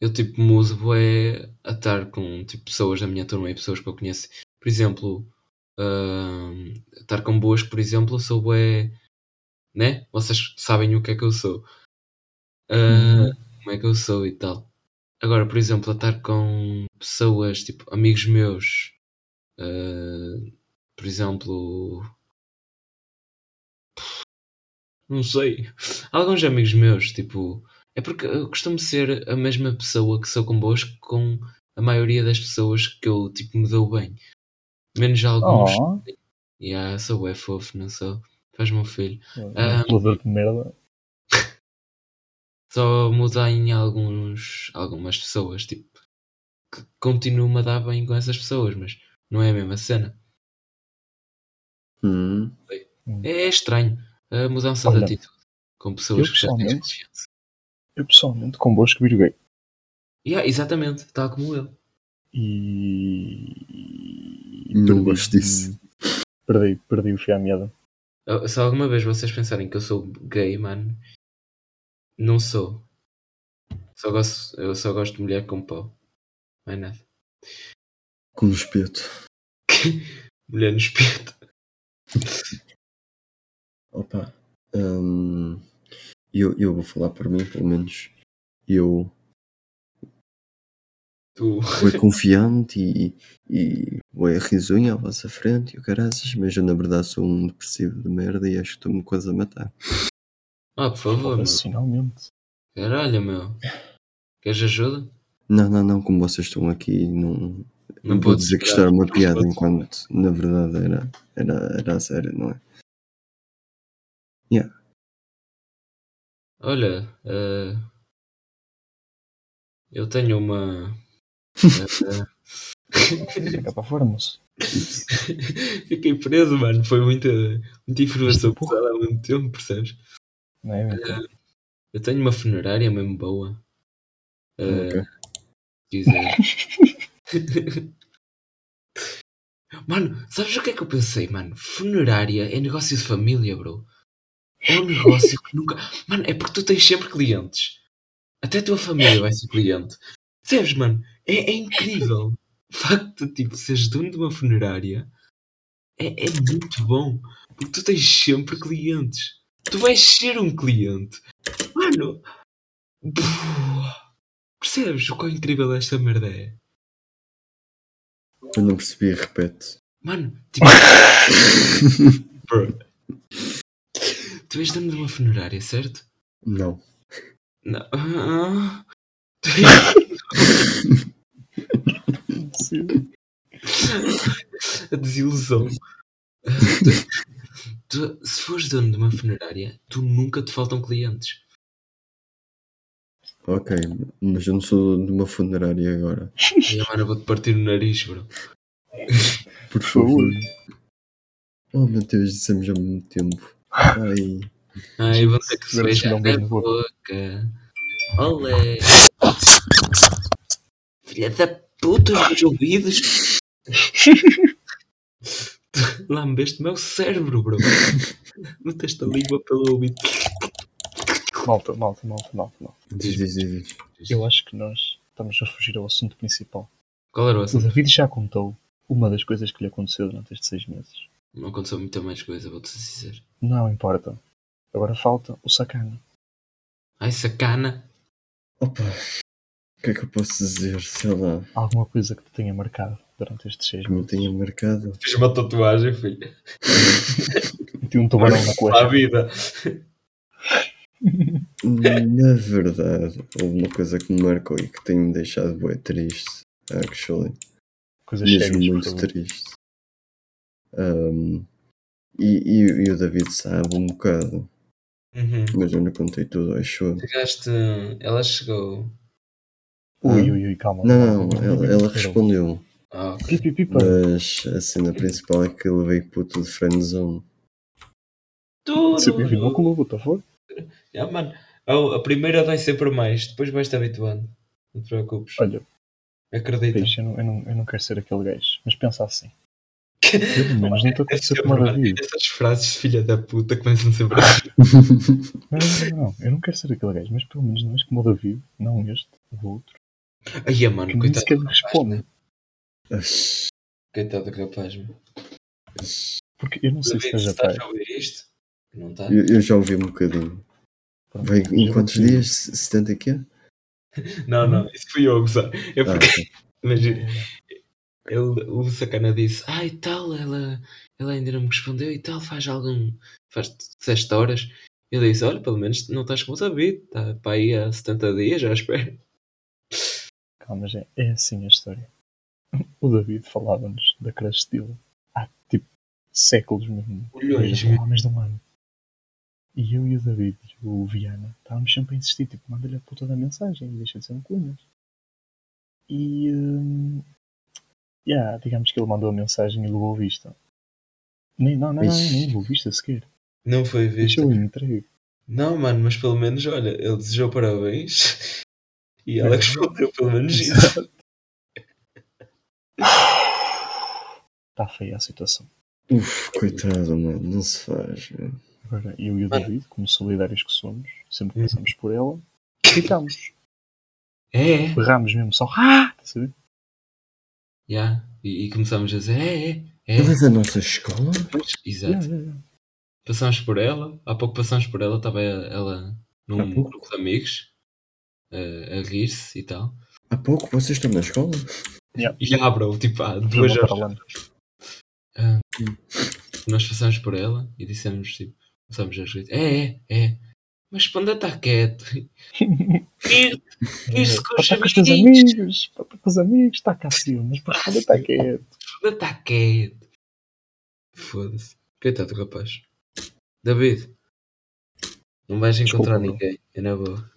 eu tipo mudo é a estar com tipo, pessoas da minha turma e pessoas que eu conheço. Por exemplo, ahm, estar convosco, por exemplo, sou é, né? Vocês sabem o que é que eu sou. Ah, Uhum. Como é que eu sou e tal. Agora, por exemplo, a estar com pessoas, tipo, amigos meus, ah, por exemplo, não sei, alguns amigos meus, tipo, é porque eu costumo ser a mesma pessoa que sou convosco com a maioria das pessoas que eu, tipo, me dou bem. Menos alguns. Oh, E ah, sou é fofo, não sou? Faz-me um filho. Ah. manipulador de merda. Só muda em alguns, algumas pessoas, tipo, que continuo-me a dar bem com essas pessoas, mas não é a mesma cena. Hum, É, estranho a mudança Olha, de atitude com pessoas que já têm confiança. Eu pessoalmente convosco viro gay. Yeah, exatamente, tal como eu. E. Não perdi- gosto disso. Perdi, perdi o fio à meada. Eu- Se alguma vez vocês pensarem que eu sou gay, mano, não sou. Só gosto, eu só gosto de mulher com pau. Não é nada. com o espeto. <laughs> Mulher no espeto. Opa, hum, eu, eu vou falar por mim, pelo menos. Eu Tu. fui <laughs> confiante e, e foi a risonha à vossa frente e o caraças, mas eu na verdade sou um depressivo de merda e acho que estou-me quase a matar. Ah, por favor, meu. Racionalmente. Caralho, meu. Queres ajuda? Não, não, não, como vocês estão aqui, não, Não vou dizer que isto era uma piada pode enquanto na verdade era, era, era a sério, não é? Olha, eh, eu tenho uma. eh, Fica para fora, moço. <laughs> Fiquei preso, mano. Foi muita, muita informação pesada há muito tempo, percebes? Não é? Então, Eu tenho uma funerária mesmo boa. Eh, Ok. dizer. <laughs> mano, sabes o que é que eu pensei, mano? Funerária é negócio de família, bro. É um negócio que nunca. Mano, é porque tu tens sempre clientes. Até a tua família vai ser cliente. Percebes, mano? É, é incrível. O facto de tipo, seres dono de uma funerária é, é muito bom. Porque tu tens sempre clientes. Tu vais ser um cliente. Mano. Puf, percebes o quão incrível esta merda é? Eu não percebi, repete. Mano, tipo. <laughs> Bro. Tu és dono de uma funerária, certo? Não. Não. Ah, tu és- <laughs> A desilusão. Tu- se fores dono de uma funerária, tu nunca te faltam clientes. Ok, mas eu não sou de uma funerária agora. E agora vou-te partir no nariz, bro. Por favor. Oh meu Deus, dissemos há muito tempo. Ai. Ai, vou ter que beijar na beijo na boca. boca. Olé. Filha da puta, os meus ouvidos. <laughs> <laughs> Lambeste o meu cérebro, bro. <laughs> Meteste a língua pelo ouvido. Malta, malta, malta, malta, malta. Diz, diz, diz. diz. Eu acho que nós estamos a fugir ao assunto principal. Qual era o O assunto? David já contou uma das coisas que lhe aconteceu durante estes seis meses. Não aconteceu muita mais coisa, vou-te dizer. Não importa. Agora falta o sacana. Ai, sacana. Opa, o que é que eu posso dizer? Sei lá, Alguma coisa que te tenha marcado durante estes seis meses. tenha marcado. Fiz uma tatuagem, filho. Tinha um tubarão na coxa. vida. Na verdade, houve uma coisa que me marcou e que tem-me deixado bem triste. Actually. Coisas Mesmo sérias. muito triste. Um, e, e, e o David sabe um bocado, Uhum. mas eu não contei tudo, acho eu. Chegaste. Ela chegou. Ui, ui, ui, calma. Não, ela, ela respondeu, Ah, ok. Pipi, pipa. mas a cena principal é que ele veio puto de friendzone. Tudo. Você bem-vindo ao clube, tá for? Ah, mano, a, a primeira vai sempre mais, depois vais-te habituando. Não te preocupes. Olha, Acredita. peixe, eu não, eu, não, eu não quero ser aquele gajo. Mas pensa assim. <laughs> Pelo menos não te aconteceu Essa- como a. Essas frases de filha da puta começam sempre assim. <laughs> Não, não, não, não. Eu não quero ser aquele gajo. Mas pelo menos não és como o David. Não este, o outro. Ai, mano, Que nem coitado. sequer do me responde. Coitado do rapaz, meu. Porque eu não sei se David, se esteja estás a ouvir isto? Não está? Eu, eu já ouvi um bocadinho. Pronto, Veio em quantos vou- dias? 70 e quê? <laughs> Não, não, isso fui eu, sabe? É Ah, porque, ok. imagina, ele, o sacana disse, ah, e tal, ela, ela ainda não me respondeu e tal, faz algum, faz 6 horas. Eu disse, olha, pelo menos não estás como o David, está para aí há 70 dias, já espero. Calma, já. É assim a história. O David falava-nos da crush dele há tipo séculos mesmo. Mais de um ano. E eu e o David e o Viana estávamos sempre a insistir, tipo, manda-lhe a puta da mensagem e deixa de ser um cunhas. E hum, yeah, digamos que ele mandou a mensagem e levou vista. Nem, não, não, não, Ixi. nem levou vista sequer. Não foi visto. Deixou entregue. Não, mano, mas pelo menos, olha, ele desejou parabéns <laughs> e ela respondeu pelo menos isso. Está <sighs> feia a situação. Uf, coitado, mano, não se faz. meu. Agora, eu e o Mano. David, como solidários que somos, sempre que Hum. passamos por ela, gritamos. É, é. Berramos mesmo só. Ah! Tá a saber? Yeah. E, e começámos a dizer, é, é, é. Ele é da nossa escola? Pois, Exato. Yeah, yeah, yeah. Passámos por ela, há pouco passámos por ela, estava ela Há num pouco? grupo de amigos eh, a rir-se e tal. Há pouco vocês estão na escola? E já, bro, tipo, há duas horas. lá. Nós passámos por ela e dissemos, tipo, começámos a é, é, é. Mas Panda está quieto. <laughs> Rir- Rir-se com os Para com os teus amiguinhos. amigos, para com os amigos, está cá sim, mas para onde está quieto? Panda está quieto. Foda-se. Coitado do rapaz. David, não vais encontrar Desculpa, ninguém. É na boa.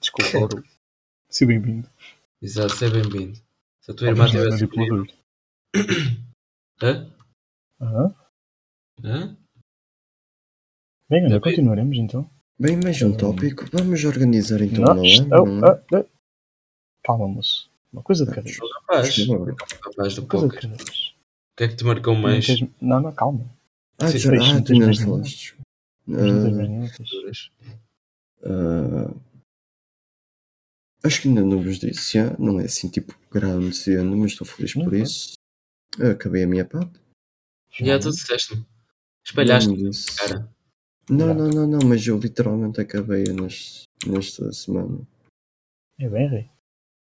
Desculpa, Ouro. Seja bem-vindo. Exato, seja bem-vindo. Se a tua irmã tivesse. diplomador. Hã? Aham. Hã? Bem, olha, é continuaremos então. Bem, mais um Hum. tópico. Vamos organizar então Não, oh, não é? ah, ah. Calma, moço. Uma coisa de cada vez. Rapaz, rapaz do Uma coisa de póquer. cada vez. O que é que te marcou Não, mais? não, não, calma. Ah, Sim, já, ah tu não mais falaste. Mas acho que ainda não vos disse, já. não é assim tipo grande cena, mas estou feliz Não, por não. isso. Eu acabei a minha pap. Já tu disseste-me. Espalhaste, Não cara. Não, não, não, não, mas eu literalmente acabei neste, nesta semana. É bem, rei.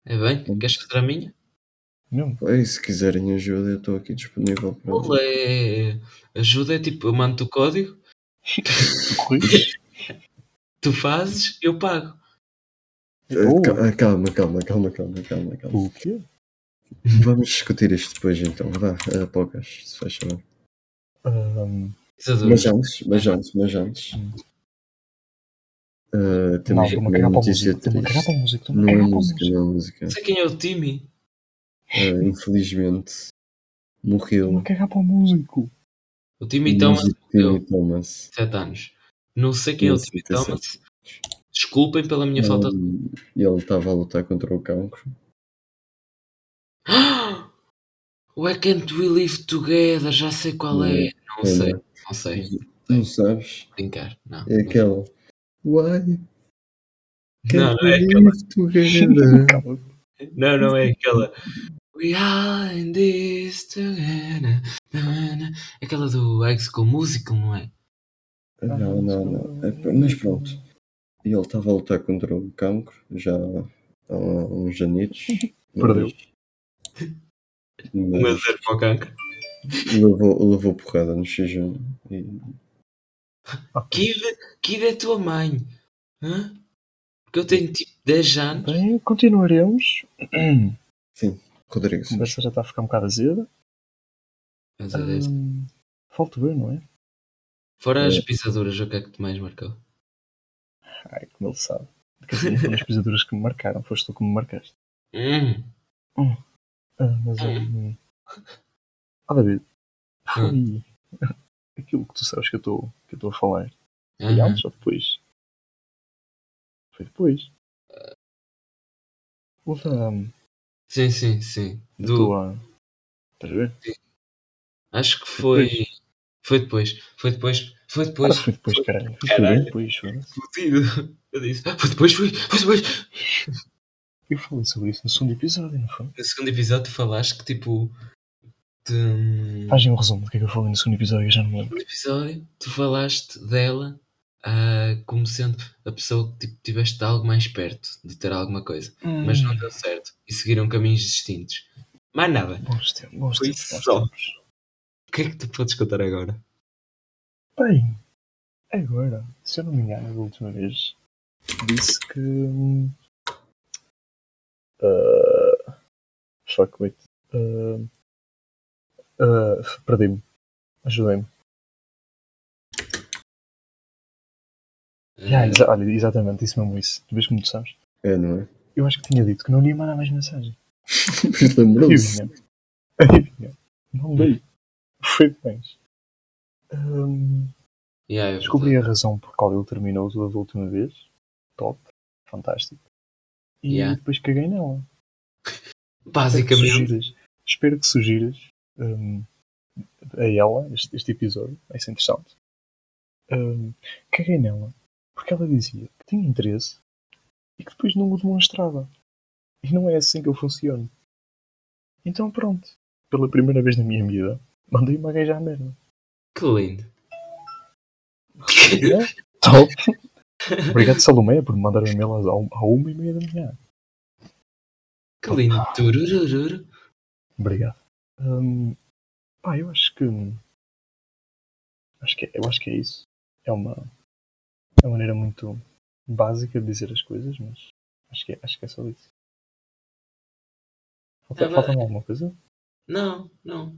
É bem? Queres fazer a minha? Mesmo. E se quiserem ajuda, eu estou aqui disponível para. Olé! Ajuda é tipo, eu mando o código, <laughs> tu fazes, eu pago. Ah, Calma, calma, calma, calma, calma, calma. O quê? Vamos discutir isto depois então. Vá, uh, poucas, se faz favor. Ahm, Pesadores. Mas antes, mas antes, mas antes. Uh, não, temos a uma notícia triste. música. Não é música, não é música. Sei quem é o Timmy. Uh, infelizmente morreu. A cagar para o músico. O Timmy Thomas morreu. Timmy Thomas. 7 anos. Não sei quem é o Timmy 77. Thomas. Desculpem pela minha falta de. Ele estava a lutar contra o cancro. <gasps> Why can't we live together? Já sei qual é. Não É, sei, não é? não sei. Não sabes? Brincar. Não. É aquela. Why Não, can't não é we aquela. <laughs> Não, não é aquela. We are in this together. Aquela do High School Musical, não é? Não, não, não. É, mas pronto. E ele estava a lutar contra o cancro já há uns anitos. <laughs> Perdeu. Um a Mas zero para o cancro. levou, levou porrada no X1. E Kid, Kid é tua mãe. Hã? Porque eu tenho tipo 10 anos. Bem, continuaremos. <clears throat> A Rodrigo, sim. conversa já está a ficar um bocado azeda. Mas é. Hum, falta ver, não é? Fora as pisaduras, o que é que te mais marcou? Ai, como ele sabe. Quer dizer, foram as pisaduras que me marcaram, foste tu que me marcaste. Hum. Ah, mas hum, Ah, David, foi <laughs> aquilo que tu sabes que eu estou que eu estou a falar. Foi Aham. antes ou depois? Foi depois. Houve a, Sim, sim, sim. a Do, tua. Estás a ver? Acho que foi. Foi depois. Foi depois. Foi depois. foi depois, caralho. Foi Caralho. depois, foi. Eu disse. "Ah, Foi depois, foi. Foi depois. Eu falei sobre isso no segundo episódio, não foi? No segundo episódio, tu falaste que tipo. De... Fazem um resumo do que é que eu falei no segundo episódio, eu já não me lembro. No episódio, tu falaste dela ah, como sendo a pessoa que tipo, tiveste de algo mais perto de ter alguma coisa, mas Hum. não deu certo e seguiram caminhos distintos. Mais nada. Bons tempos, bons Foi tempos, bons só. tempos. O que é que tu podes contar agora? Bem, agora, se eu não me engano, da última vez, disse que. ah, fuck, wait. ah, ah, Perdi-me. Ajudei-me. Ah, exa- olha, exatamente, isso mesmo isso. Tu vês como tu sabes? É, não é? Eu acho que tinha dito que não ia mandar mais mensagem. <laughs> Lembrou-se. Adivinha. Adivinha. Não dei. Foi demais. Hum, Yeah, Descobri a razão por qual ele terminou da última vez. Top. Fantástico. E Yeah. depois caguei nela. verdade. Espero que Basicamente, sugiras, espero que sugiras hum, a ela este, este episódio. Vai ser interessante. Hum, caguei nela porque ela dizia que tinha interesse e que depois não o demonstrava. E não é assim que eu funciono. Então pronto. Pela primeira vez na minha vida, mandei uma gaja à merda. que lindo. <laughs> Top. Obrigado, Salomé, por me mandar um e-mail à uma e meia da manhã. Que lindo. Tururururu. Obrigado. Hum, pá, eu acho que. Acho que é, eu acho que é isso. É uma, é uma maneira muito básica de dizer as coisas, mas acho que é, acho que é só isso. Falta, bem. falta alguma coisa? Não, não.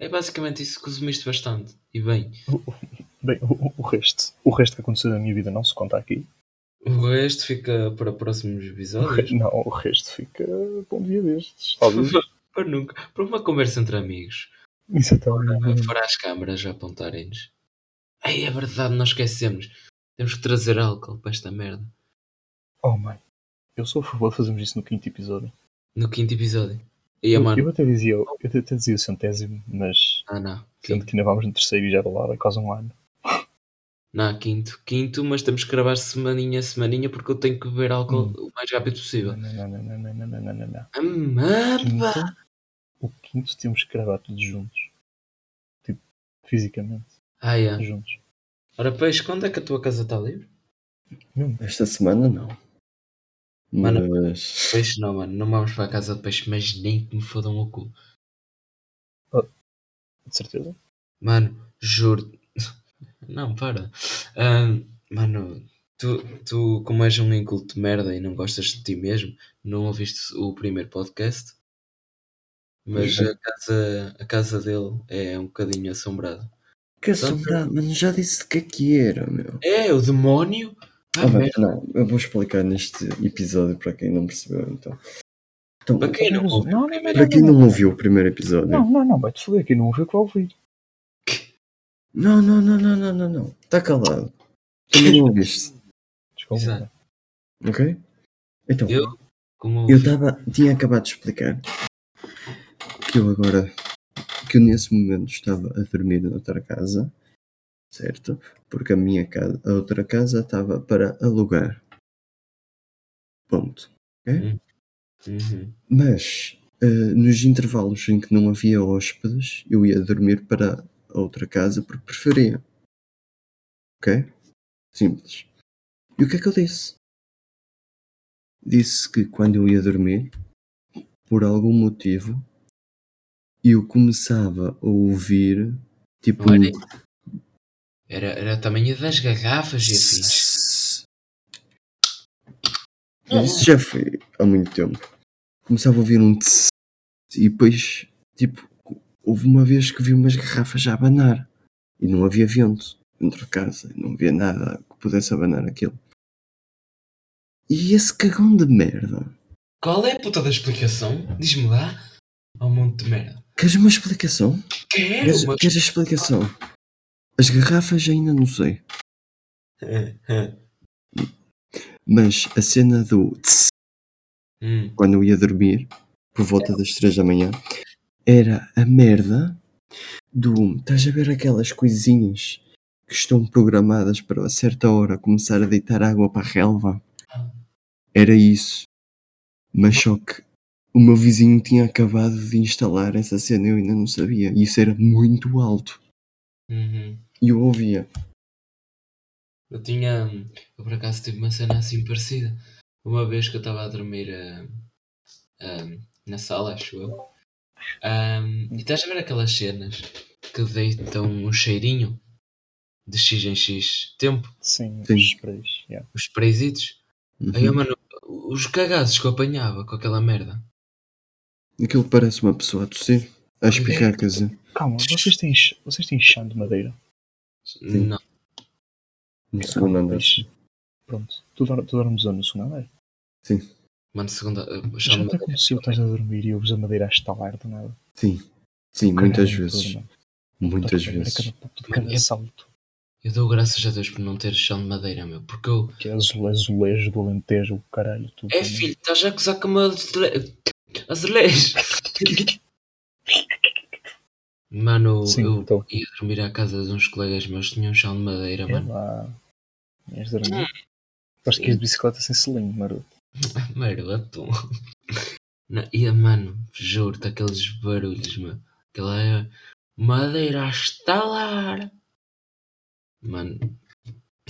É basicamente isso que resumiste bastante. E bem, <laughs> Bem, o, o resto, o resto que aconteceu na minha vida não se conta aqui. o resto fica para próximos O episódios. re- não, o resto fica para um dia destes. Talvez. <laughs> Para nunca. Para uma conversa entre amigos. Exatamente. Fora as câmaras a apontarem-nos. Ei, é verdade, nós esquecemos. Temos que trazer álcool para esta merda. Oh, mãe. Eu sou a favor de fazermos isso no quinto episódio. No quinto episódio. E a Eu, mano. eu até dizia, eu até dizia o centésimo, mas Ah, não. sendo que ainda vamos no terceiro e já do lado é quase um ano. Não, quinto. Quinto, mas temos que gravar semaninha a semaninha porque eu tenho que beber álcool Hum. o mais rápido possível. Não, não, não, não, não, não, não, não, não, não. Pá. Quinto, o quinto temos que gravar todos juntos. Tipo, fisicamente, Ah, é. juntos. Ora, peixe, quando é que a tua casa está livre? Esta semana não. Mano. Mas. Peixe não, mano. Não vamos para a casa de peixe, mas nem que me fodam o cu. De certeza? Mano, juro. Não, para. Mano, tu, tu, como és um inculto de merda e não gostas de ti mesmo, não ouviste o primeiro podcast? Mas a casa, a casa dele é um bocadinho assombrada. Que assombrado, mas já disse o que é que era, meu. É, o demónio? Ah, mas merda. não, eu vou explicar neste episódio para quem não percebeu, então. Então, Para quem não ouviu Não, o não, primeiro para quem não ouviu o primeiro episódio. Não, não, não, vai-te foder, quem não ouviu que vai ouvir. Não, não, não, não, não, não, não. Está calado. Também não ouviste, Desculpa. Exato. ok? Então, Eu, como eu estava, tinha acabado de explicar que eu agora, que eu nesse momento estava a dormir noutra casa, certo? Porque a minha casa, a outra casa estava para alugar. Ponto. Uhum. Mas Uh, nos intervalos em que não havia hóspedes, eu ia dormir para a outra casa porque preferia. Ok? Simples. E o que é que eu disse? Disse que quando eu ia dormir, por algum motivo, eu começava a ouvir tipo. Não era, era, tamanho das garrafas e afins. Mas Isso já foi há muito tempo. Começava a ouvir um tss, e depois, tipo, houve uma vez que vi umas garrafas a abanar e não havia vento dentro de casa, não havia nada que pudesse abanar aquilo. E esse cagão de merda. Qual é a puta da explicação? Diz-me lá. Há um monte de merda. Queres uma explicação? Quero, Queres, mas... queres a explicação? As garrafas ainda não sei. Mas a cena do tss, Hum, quando eu ia dormir, por volta das 3 da manhã, era a merda do. Estás a ver aquelas coisinhas que estão programadas para a certa hora começar a deitar água para a relva? Era isso. Mas só que o meu vizinho tinha acabado de instalar essa cena eu ainda não sabia. E isso era muito alto. uhum. E eu ouvia. Eu tinha. Eu por acaso tive uma cena assim parecida. Uma vez que eu estava a dormir ah, ah, na sala, acho eu. Ah, e estás a ver aquelas cenas que deitam um cheirinho de X em X tempo? Sim, Sim. os sprays. yeah. Os sprayzitos? Uhum. Aí, mano, os cagados que eu apanhava com aquela merda. Aquilo parece uma pessoa a tossir. A espirrar, quer dizer. Calma, vocês têm, vocês têm chão de madeira? Sim. Não. No segundo andar. Pronto. Tu, dor- tu dormes onde? No segundo andar? Mano, segunda. Já até aconteceu, estás a dormir e ouves a madeira a estalar do nada. Sim. Sim, muitas vezes. Muitas vezes. Cada, Mano, é- salto. Eu dou graças a Deus por não ter chão de madeira, meu. Porque eu. Que é azul, azulejo do Alentejo, o caralho. Tudo, É filho, estás a acusar com uma azule- <laughs> azulejo. <laughs> Mano, Sim, eu então. ia dormir à casa de uns colegas meus, tinham um chão de madeira, É mano. lá. Ias dormir. Acho que ias de bicicleta sem selinho, maroto. <laughs> Maroto. Não, E, mano, juro-te, aqueles barulhos, meu. Aquela é madeira a estalar. Mano,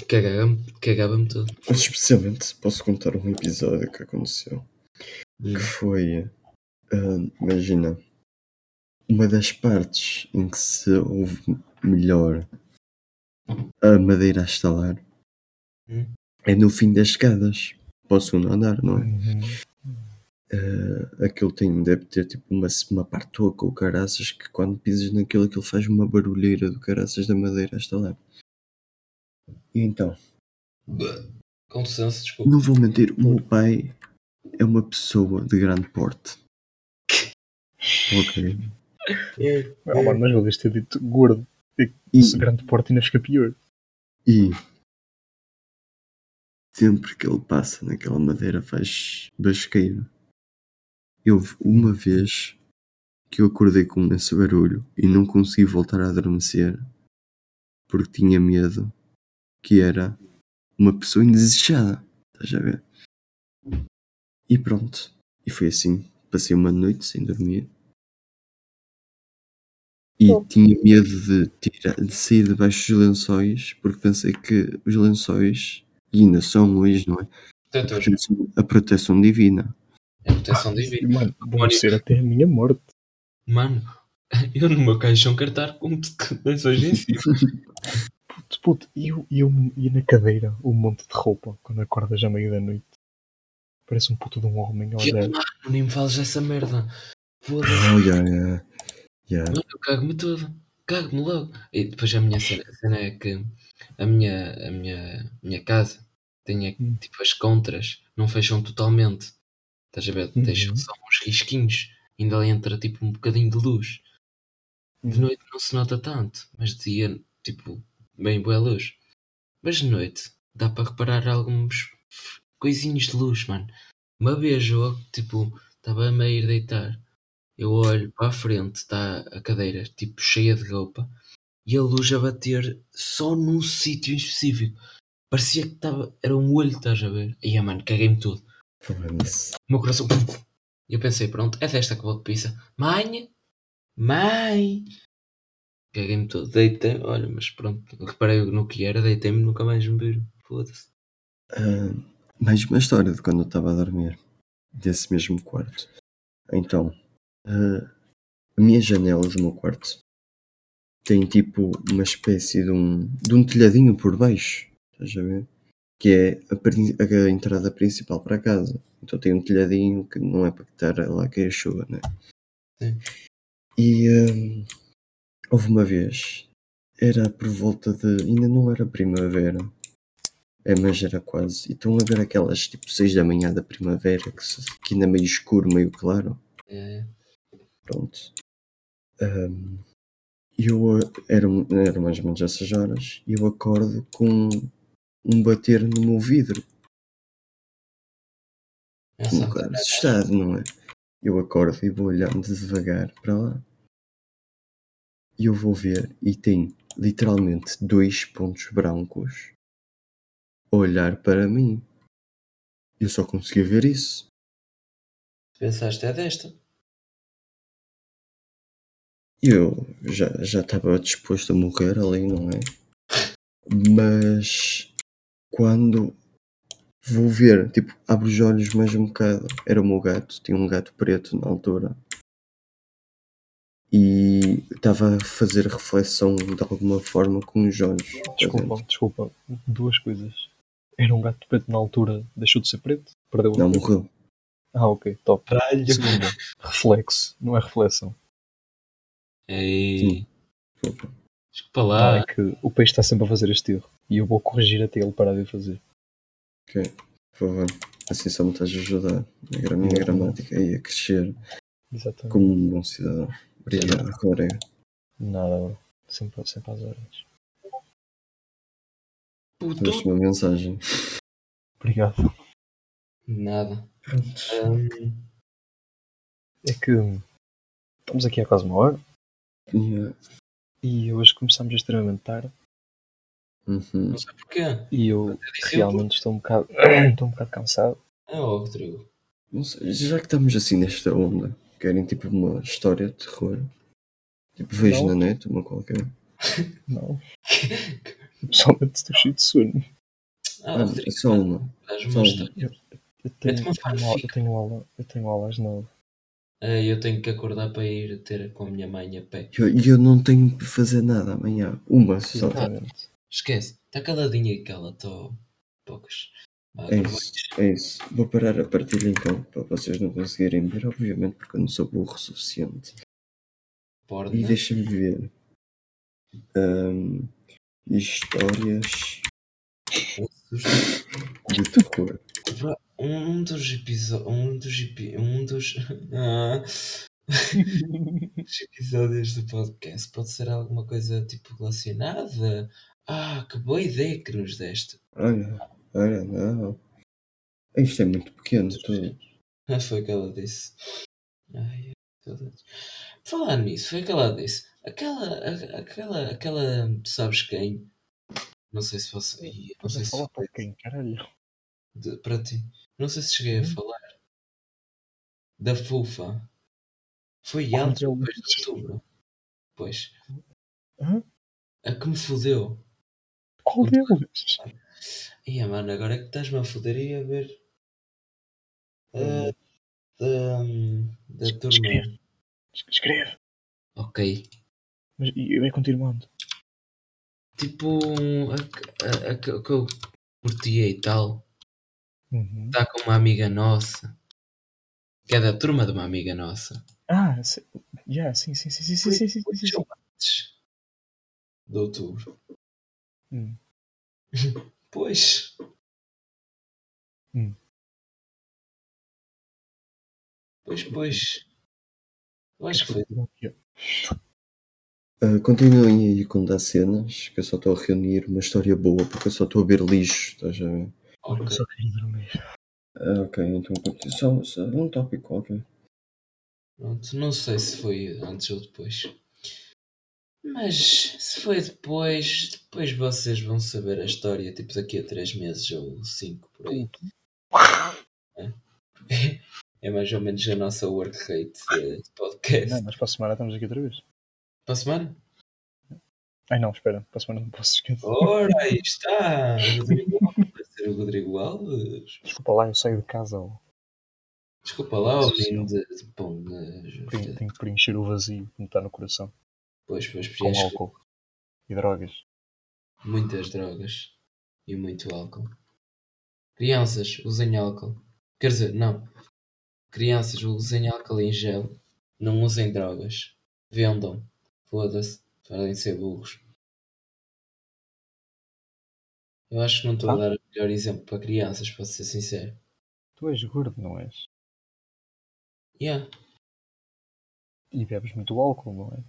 cagava-me cagava tudo. Mas especialmente posso contar um episódio que aconteceu. Hum. Que foi. ah, imagina. Uma das partes em que se ouve melhor a madeira a estalar Hum. é no fim das escadas. Para o segundo andar, não é? Uhum. Ah, aquilo tem, deve ter tipo uma, uma parte oca ou caraças que quando pisas naquilo aquilo faz uma barulheira do caraças da madeira a estalar. E então, Com licença, desculpa. não vou mentir, o meu pai é uma pessoa de grande porte. <laughs> Ok. Oh, mano, mas devias ter dito gordo. E, Esse grande porte ainda fica pior. e sempre que ele passa naquela madeira faz basqueiro. Houve uma vez que eu acordei com esse barulho e não consegui voltar a adormecer porque tinha medo que era uma pessoa indesejada. Estás a ver? E pronto. E foi assim. Passei uma noite sem dormir. E tinha medo de, tirar, de sair debaixo dos lençóis porque pensei que os lençóis, e ainda são hoje, não é? A proteção, a proteção divina. É proteção divina. E, mano, vão ser até a minha morte. Mano, <laughs> eu no meu caixão quero estar com lençóis em cima. Puto, puto, e eu, e eu e na cadeira um monte de roupa quando acordas à meia da noite. Parece um puto de um homem a. Mano, nem me fales dessa merda. Foda-se. Oh, yeah, yeah. Yeah. Mano, eu cago-me todo. Cago-me logo. E depois a minha cena, a cena é que a minha, a minha, minha casa tem aqui, Hum. tipo as contras, não fecham totalmente. Estás a ver? Uhum. Deixam só uns risquinhos. Ainda entra tipo um bocadinho de luz. De Uhum. noite não se nota tanto, mas de dia, tipo, bem boa luz. Mas de noite dá para reparar alguns coisinhos de luz, mano. Uma vez eu, tipo, estava a meio ir deitar. Eu olho para a frente, está a cadeira, tipo, cheia de roupa. E a luz a bater só num sítio específico. Parecia que estava. Era um olho, estás a ver? E, ah, mano, caguei-me tudo. O meu coração. E eu pensei, pronto, é desta que vou de pizza. Mãe! Mãe! Caguei-me todo, deitei, olha, mas pronto, reparei no que era, deitei-me nunca mais me viram. Foda-se. Ah, mais uma história de quando eu estava a dormir, desse mesmo quarto. Então, ah, a minha janela do meu quarto tem tipo uma espécie de um, de um telhadinho por baixo, estás a ver? Que é a, a entrada principal para a casa. Então tem um telhadinho que não é para estar lá a cair chuva, né? Sim. E ah, houve uma vez, era por volta de. ainda não era primavera, é, mas era quase. E estão a ver aquelas tipo 6 da manhã da primavera, que, se- que ainda é meio escuro, meio claro. É, Pronto. Ahm, eu ah, era, mais ou menos essas horas e eu acordo com um bater no meu vidro. é Um bocado assustado, não é? Eu acordo e vou olhando devagar para lá. E eu vou ver e tem literalmente dois pontos brancos a olhar para mim. Eu só consegui ver isso. Pensaste, é desta? Eu já já estava disposto a morrer ali, não é? Mas quando vou ver, tipo, abro os olhos mais um bocado. Era o meu gato, tinha um gato preto na altura. E estava a fazer reflexão de alguma forma com os olhos. Desculpa, desculpa. Duas coisas. Era um gato preto na altura, deixou de ser preto? Perdeu Não, morreu. Ah, ok, top. Caralho! Segunda, reflexo, não é reflexão. Ei, Sim. Desculpa. desculpa Não, lá. é que o peixe está sempre a fazer este erro. E eu vou corrigir até ele parar de o fazer. Ok, por favor. Assim só me estás a ajudar. A gra- minha gramática aí a crescer Exatamente. como um bom cidadão. Obrigado, colega. Nada, bro. Sempre, sempre às horas. Puto. Uma mensagem. Obrigado. Nada. Hum, É que estamos aqui há quase uma hora Yeah. e hoje começamos extremamente tarde Uhum. não sei porquê. e eu realmente estou um bocado, <clears throat> estou um bocado cansado. É ó, Rodrigo. Não sei, já que estamos assim nesta onda, querem tipo uma história de terror? Tipo, vejo na net, uma qualquer. <laughs> Não. <laughs> Pessoalmente estou cheio de sono. Ah, Ah, Rodrigo, é só uma. só uma. Eu tenho, Mete uma eu tenho, aula, eu tenho aula, eu tenho aula às nove. Ah, eu tenho que acordar para ir ter com a minha mãe a pé. E eu, eu não tenho que fazer nada amanhã. Uma só. Exatamente. Esquece. Está caladinha aí que ela estou poucas. Ah, É isso, é isso. Vou parar a partilha então, para vocês não conseguirem ver, obviamente, porque eu não sou burro o suficiente. E deixa-me ver. Ahm, histórias de terror. Um dos episódios. Um dos epi... Um dos. <laughs> Ah. <laughs> Os episódios do podcast pode ser alguma coisa tipo relacionada. Ah, que boa ideia que nos deste. Olha, olha, não. Isto é muito pequeno tudo. Ah, foi o que ela disse. Ai, saudades. Falar nisso, foi o que ela disse. Aquela, aquela, aquela, tu sabes quem? Não sei se você, não sei se falar para quem, caralho? De- para ti. Não sei se cheguei a Hum? falar da Fufa. Foi antes ou depois de outubro. Pois. Hã? A que me fodeu. Qual deles? Ia, mano, agora é que estás-me a foder e a ver. Hum. Ah, da, da turma. Escreve. Escreve. Ok. Mas e eu é continuando. Tipo, a, a, a, que que eu curtia e tal. Uhum. Está com uma amiga nossa. Que é da turma de uma amiga nossa. Ah, se... yeah, sim, sim, sim, sim, sim, sim, sim, sim, sim. De outubro. Hum. <laughs> Pois. Hum. Pois, pois. Eu acho que foi. Ah, continuem aí com dar cenas, que eu só estou a reunir uma história boa, porque eu só estou a ver lixo, estás a ver? Ora, eu Ok. só queria dormir. Ah, ok, então. Só, só um tópico qualquer. Pronto, não sei se foi antes ou depois. Mas se foi depois, depois vocês vão saber a história, tipo daqui a 3 meses ou 5 por aí. É mais ou menos a nossa work rate de podcast. Não, mas para a semana estamos aqui outra vez. Para a semana? Ai não, espera, para a semana não posso esquecer. Ora, aí está! <laughs> Ser o Rodrigo Alves. Desculpa lá, eu saio de casa. ó. Desculpa lá, o menino de, de pão. eh, Tenho, tenho que preencher o vazio que me está no coração. Pois, pois, Com preenche álcool e drogas. muitas drogas e muito álcool. Crianças, usem álcool. Quer dizer, não. Crianças, usem álcool em gel. Não usem drogas. Vendam. Foda-se. Podem ser burros. Eu acho que não estou a Ah. dar o melhor exemplo para crianças, para ser sincero. Tu és gordo, não és? Yeah. E bebes muito álcool, não é?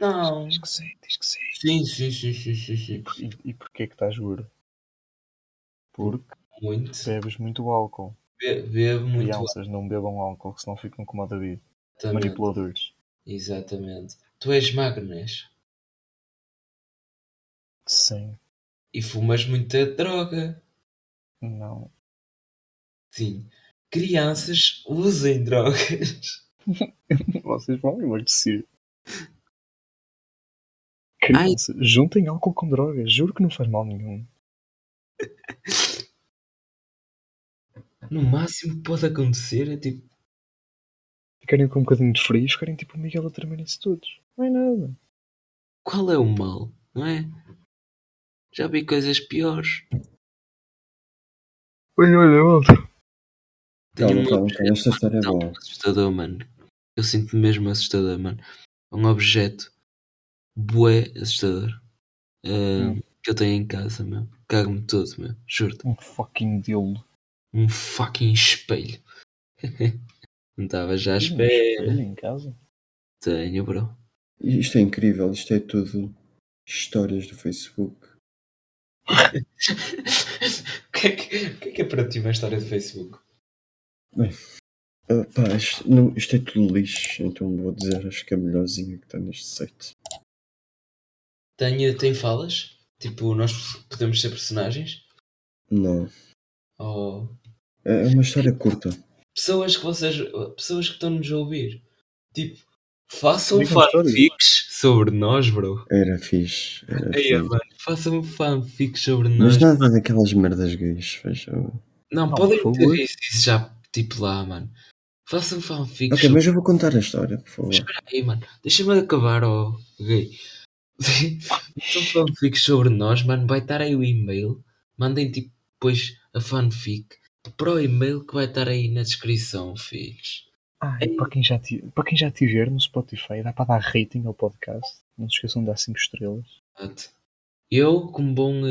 Não. Diz que sim, diz que sim. Sim, sim, sim, sim, sim, sim. E, e porquê que estás gordo? Porque Muito. bebes muito álcool. Be- Bebo muito Crianças não bebam álcool, senão ficam com uma da vida. altamente. Manipuladores. Exatamente. Tu és magro, não és? Sim. E fumas muita droga. Não. Sim. Crianças usem drogas. <laughs> Vocês vão emagrecer. Crianças, juntem álcool com drogas. Juro que não faz mal nenhum. No máximo que pode acontecer é tipo. Ficarem com um bocadinho de frio e ficarem tipo o Miguel a tremerem-se todos. Não é nada. Qual é o mal? Não é? Já vi coisas piores. Olha, olha, olha. Tenho Calma, um calma. Esta história é boa. assustador, mano. Eu sinto-me mesmo assustador, mano. Um objeto bué assustador. Hum. Que eu tenho em casa, meu. Cago-me todo, meu. Juro-te. Um fucking dildo. Um fucking espelho. <laughs> Não estava já à um espera. espelho em casa? Tenho, bro. Isto é incrível, isto é tudo histórias do Facebook. O, que é que, o que é que é para ti uma história do Facebook? Ah, pá, isto, não, isto é tudo lixo, então vou dizer, acho que é a melhorzinha que está neste site. Tem, tem falas? Tipo, nós podemos ser personagens? Não, Ou é uma história curta. pessoas que vocês. Pessoas que estão-nos a ouvir. Tipo, façam fanfics sobre nós, bro. Era fixe. Era Aí, fixe. mano, façam fanfics sobre Mas nós. nada daquelas merdas gays, veja. Não, Não, podem ter favor. isso, isso já, tipo lá, mano. Façam fanfics Ok, sobre mas eu vou contar a história, por favor. Mas espera aí, mano. Deixa-me acabar, ó gay. São fanfics sobre nós, mano. Vai estar aí o e-mail. Mandem tipo depois a fanfic para o e-mail que vai estar aí na descrição, filhos. Ah, e para quem, já ti- para quem já tiver no Spotify, dá para dar rating ao podcast. Não se esqueçam de dar 5 estrelas. Exato. Eu, como bom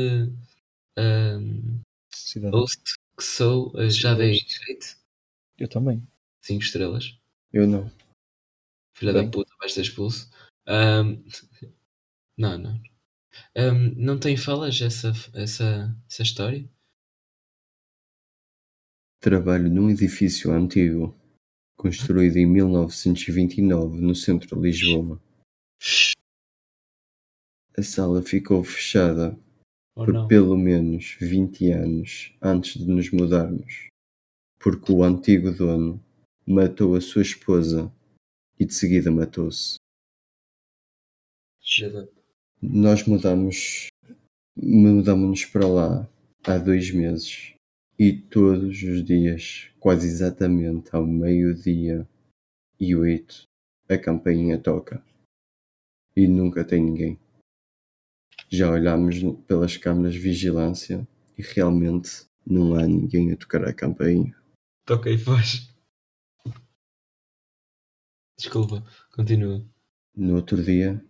Cidadão. host que sou, eh, já dei jeito. Eu também. 5 estrelas. Eu não. Filha Bem. da puta, vais ser expulso. Ahm, <laughs> não, não. Ahm, não tem falas essa, essa, essa história? Trabalho num edifício antigo, construído em 1929 no centro de Lisboa. A sala ficou fechada Ou por não? pelo menos 20 anos antes de nos mudarmos, porque o antigo dono matou a sua esposa e de seguida matou-se. Nós mudamos, mudamos-nos para lá há dois meses e todos os dias, quase exatamente ao meio-dia e oito, a campainha toca e nunca tem ninguém. Já olhámos pelas câmaras de vigilância e realmente não há ninguém a tocar a campainha. Toca e faz. Desculpa, continua. No outro dia,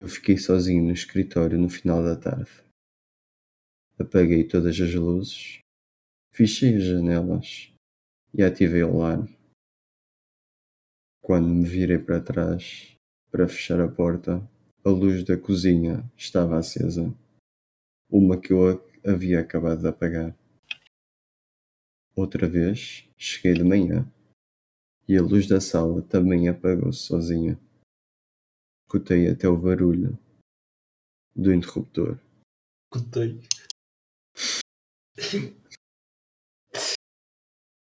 eu fiquei sozinho no escritório no final da tarde. Apaguei todas as luzes, fechei as janelas e ativei o alarme. Quando me virei para trás para fechar a porta, a luz da cozinha estava acesa, uma que eu havia acabado de apagar. Outra vez, cheguei de manhã e a luz da sala também apagou-se sozinha. Escutei até o barulho do interruptor. Cotei.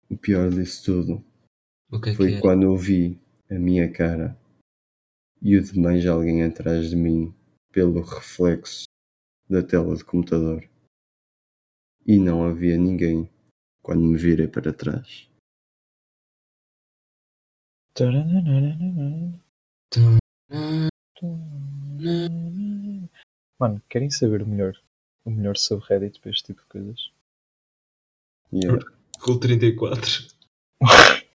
O pior disso tudo é foi é? quando eu vi a minha cara e o de mais alguém atrás de mim pelo reflexo da tela do computador. E não havia ninguém quando me virei para trás. Mano, querem saber o melhor? O melhor subreddit para este tipo de coisas? Yeah. Rule 34. <laughs>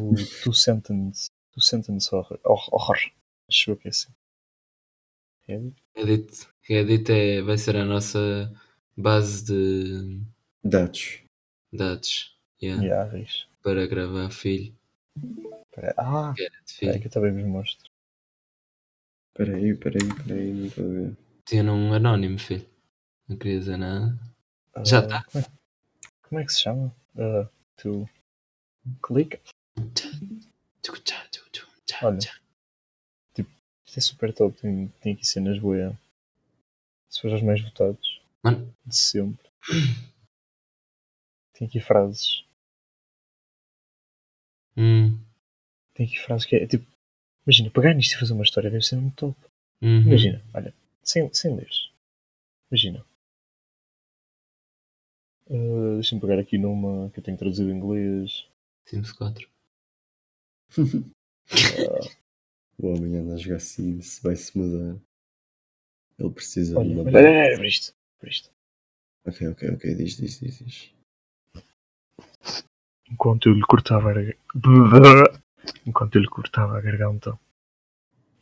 o Two Sentence, two sentence horror, Hor- horror. Acho eu que é assim. Reddit? Reddit, Reddit é, vai ser a nossa base de Dados. dados yeah, Yeah, reis. para gravar filho. Espera- Ah, filho. que eu também vos mostro. Espera aí, espera aí, espera aí, não estou a ver. Tinha um anónimo, filho. Não queria dizer nada. Ah, Já tá. Como é, como é que se chama? Ah, tu clica. Olha. Isto é super top. Tem, tem aqui cenas boas. Se for os mais votados Mano, de sempre. Tem aqui frases. hum, Tem aqui frases que é tipo. Imagina, pegar nisto e fazer uma história deve ser muito top. uhum. Imagina, olha, sem, sem ler. Imagina. Ah, Deixa-me pegar aqui numa que eu tenho traduzido em inglês. Sims 4. Ah, O homem anda a jogar Sims, vai se mudar. Ele precisa olha, de uma. olha, olha, olha, para isto. Para isto. Ok, ok, ok, diz, diz, diz, diz. Enquanto eu lhe cortava a garganta. <laughs> Enquanto eu lhe cortava a garganta,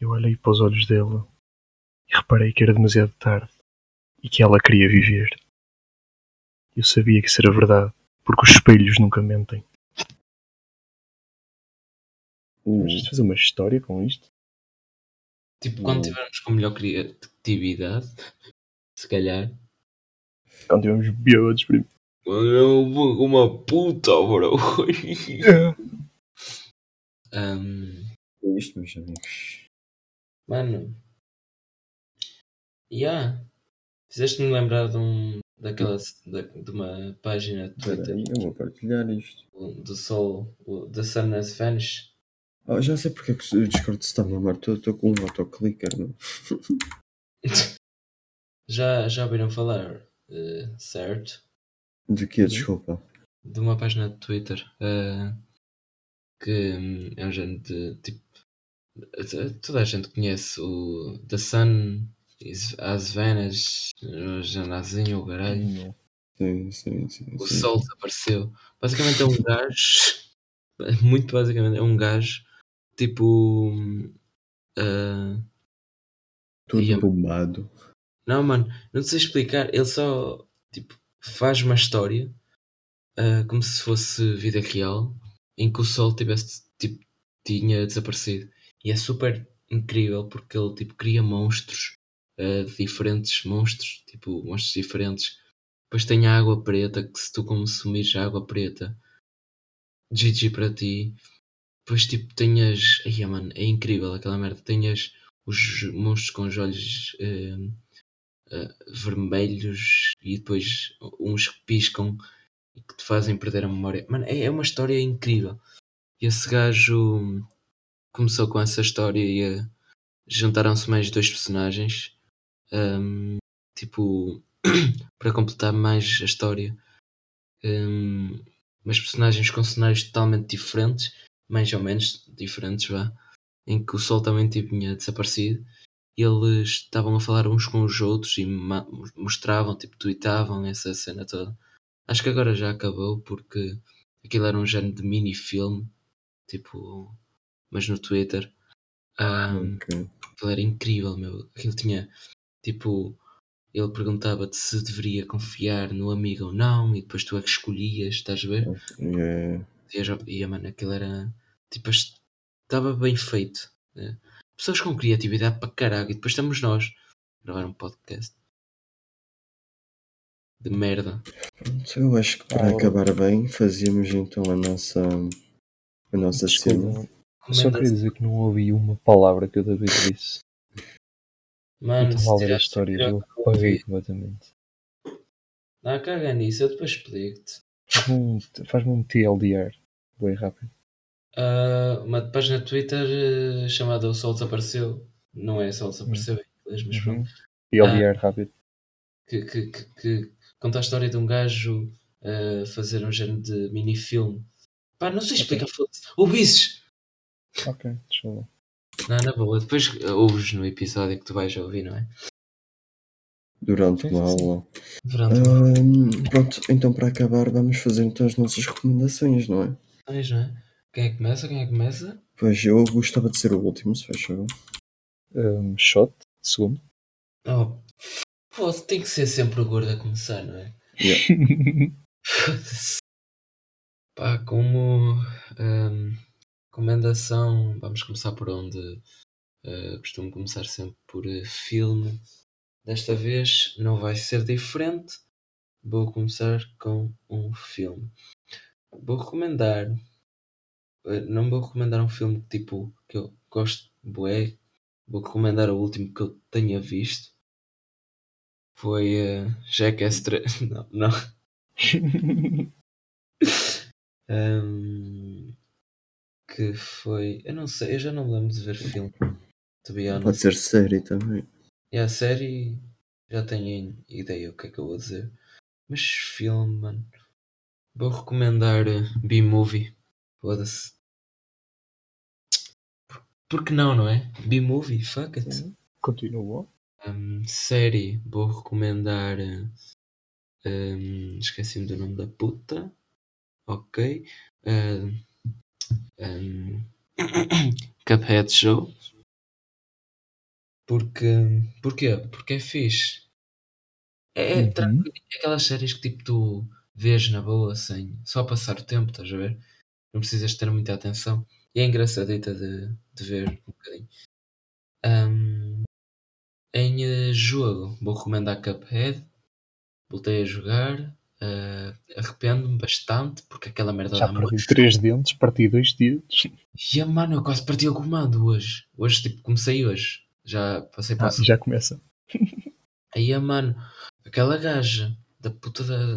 eu olhei para os olhos dela e reparei que era demasiado tarde e que ela queria viver. Eu sabia que isso era verdade, porque os espelhos nunca mentem. Uh, Mas isto fazer uma história com isto? Tipo, quando Não. tivermos com melhor criatividade, <laughs> se calhar. Quando tivemos bêbados, primo. Eu vou com uma puta, bro. <laughs> um, é isto, meus amigos. mano. Yeah. Fizeste-me lembrar de um. Daquela. Da, de uma página de Twitter aí, eu vou partilhar isto. do Sol. The Sun has vanished. Ah, já sei porque é que o Discord se está a mamar. Estou com um autoclicker, meu. <laughs> Já, já ouviram falar, eh, certo? De que? Desculpa. De uma página de Twitter eh, que hum, é um género de tipo. eh, Toda a gente conhece o The Sun Has Vanished, o Janazinho, o caralho. Sim, sim, sim. O. Sol desapareceu. Basicamente é um gajo. <laughs> Muito basicamente é um gajo tipo. eh, Tudo bombado. Não, mano, não sei explicar. Ele só tipo, faz uma história ah, como se fosse vida real em que o sol tivesse tipo, tinha desaparecido. E é super incrível porque ele tipo, cria monstros, ah, diferentes monstros, tipo monstros diferentes. Depois tem a água preta que se tu consumires a água preta, GG para ti. Depois tipo tenhas. Ai, mano, é incrível aquela merda. Tenhas os monstros com os olhos. ah, uh, vermelhos e depois uns que piscam e que te fazem perder a memória. Mano, é, é uma história incrível. E esse gajo começou com essa história e uh, juntaram-se mais dois personagens um, tipo <coughs> para completar mais a história. Um, mas personagens com cenários totalmente diferentes, mais ou menos diferentes, vá, em que o sol também tipo, tinha desaparecido e eles estavam a falar uns com os outros e mostravam, tipo, tweetavam essa cena toda. Acho que agora já acabou porque aquilo era um género de mini-filme, tipo, mas no Twitter. Um, Ok. aquilo era incrível, meu. Aquilo tinha, tipo, ele perguntava-te se deveria confiar no amigo ou não, e depois tu é que escolhias, estás a ver? É, E, e mano, aquilo era, tipo, estava bem feito. né? Pessoas com criatividade para caralho, e depois estamos nós a gravar um podcast de merda. pronto, eu acho que para Ah, acabar bem, fazíamos então a nossa, a nossa cena. Eu só queria dizer que não ouvi uma palavra que o David disse. Mano, Eu se estava a história, eu apaguei ouvi. completamente. Não, caga nisso, eu depois explico-te. Faz-me um, faz um TLDR. Bem rápido. Ah, uma página de Twitter eh, chamada O Sol Desapareceu. Não é Sol Desapareceu em inglês, mas pronto. Uhum. TLDR rápido. Que, que, que, que conta a história de um gajo a fazer um género de mini-filme. Pá, não sei explicar, foda-se. Ouvisses! Ok, deixa eu ver. Não, na boa. Depois ouves no episódio que tu vais ouvir, não é? Durante uma aula. Durante Ahm, pronto, então para acabar vamos fazer então as nossas recomendações, não é? mais, não é? Quem é que começa? Quem é que começa? Pois eu gostava de ser o último, se faz favor. Um, shot, segundo. Oh, pô, tem que ser sempre o gordo a começar, não é? <laughs> Foda-se. Pá, como hum, recomendação, vamos começar por onde eh, costumo começar sempre por eh, filme. Desta vez não vai ser diferente. Vou começar com um filme. Vou recomendar. Eh, Não vou recomendar um filme tipo que eu gosto bué. Vou recomendar o último que eu tenha visto. Foi uh, Jackass 3. Não, não. <laughs> Ahm, que foi. Eu não sei, eu já não me lembro de ver filme. To be Pode ser série também. E a série já tenho ideia o que é que eu vou dizer. Mas filme, mano. Vou recomendar uh, B-Movie. Foda-se. Por, que não, não é? B-Movie, fuck it. Continua. Um, série, vou recomendar. um, Esqueci-me do nome da puta. Ok. Uh, um, <coughs> Cuphead Show. Porque. Porquê? Porque é fixe. É, é Uhum. É aquelas séries que tipo tu vês na boa sem só passar o tempo, estás a ver? Não precisas ter muita atenção. E é engraçadita de, de ver um bocadinho. Um, em eh, jogo, vou recomendar Cuphead. Voltei a jogar. eh, Arrependo-me bastante porque aquela merda Já dá perdi muito. três dentes, parti dois dedos. E mano, eu quase parti o comando hoje. Hoje, tipo, comecei hoje. Já passei para Ah, já começa. <laughs> Aí, mano, aquela gaja da puta da,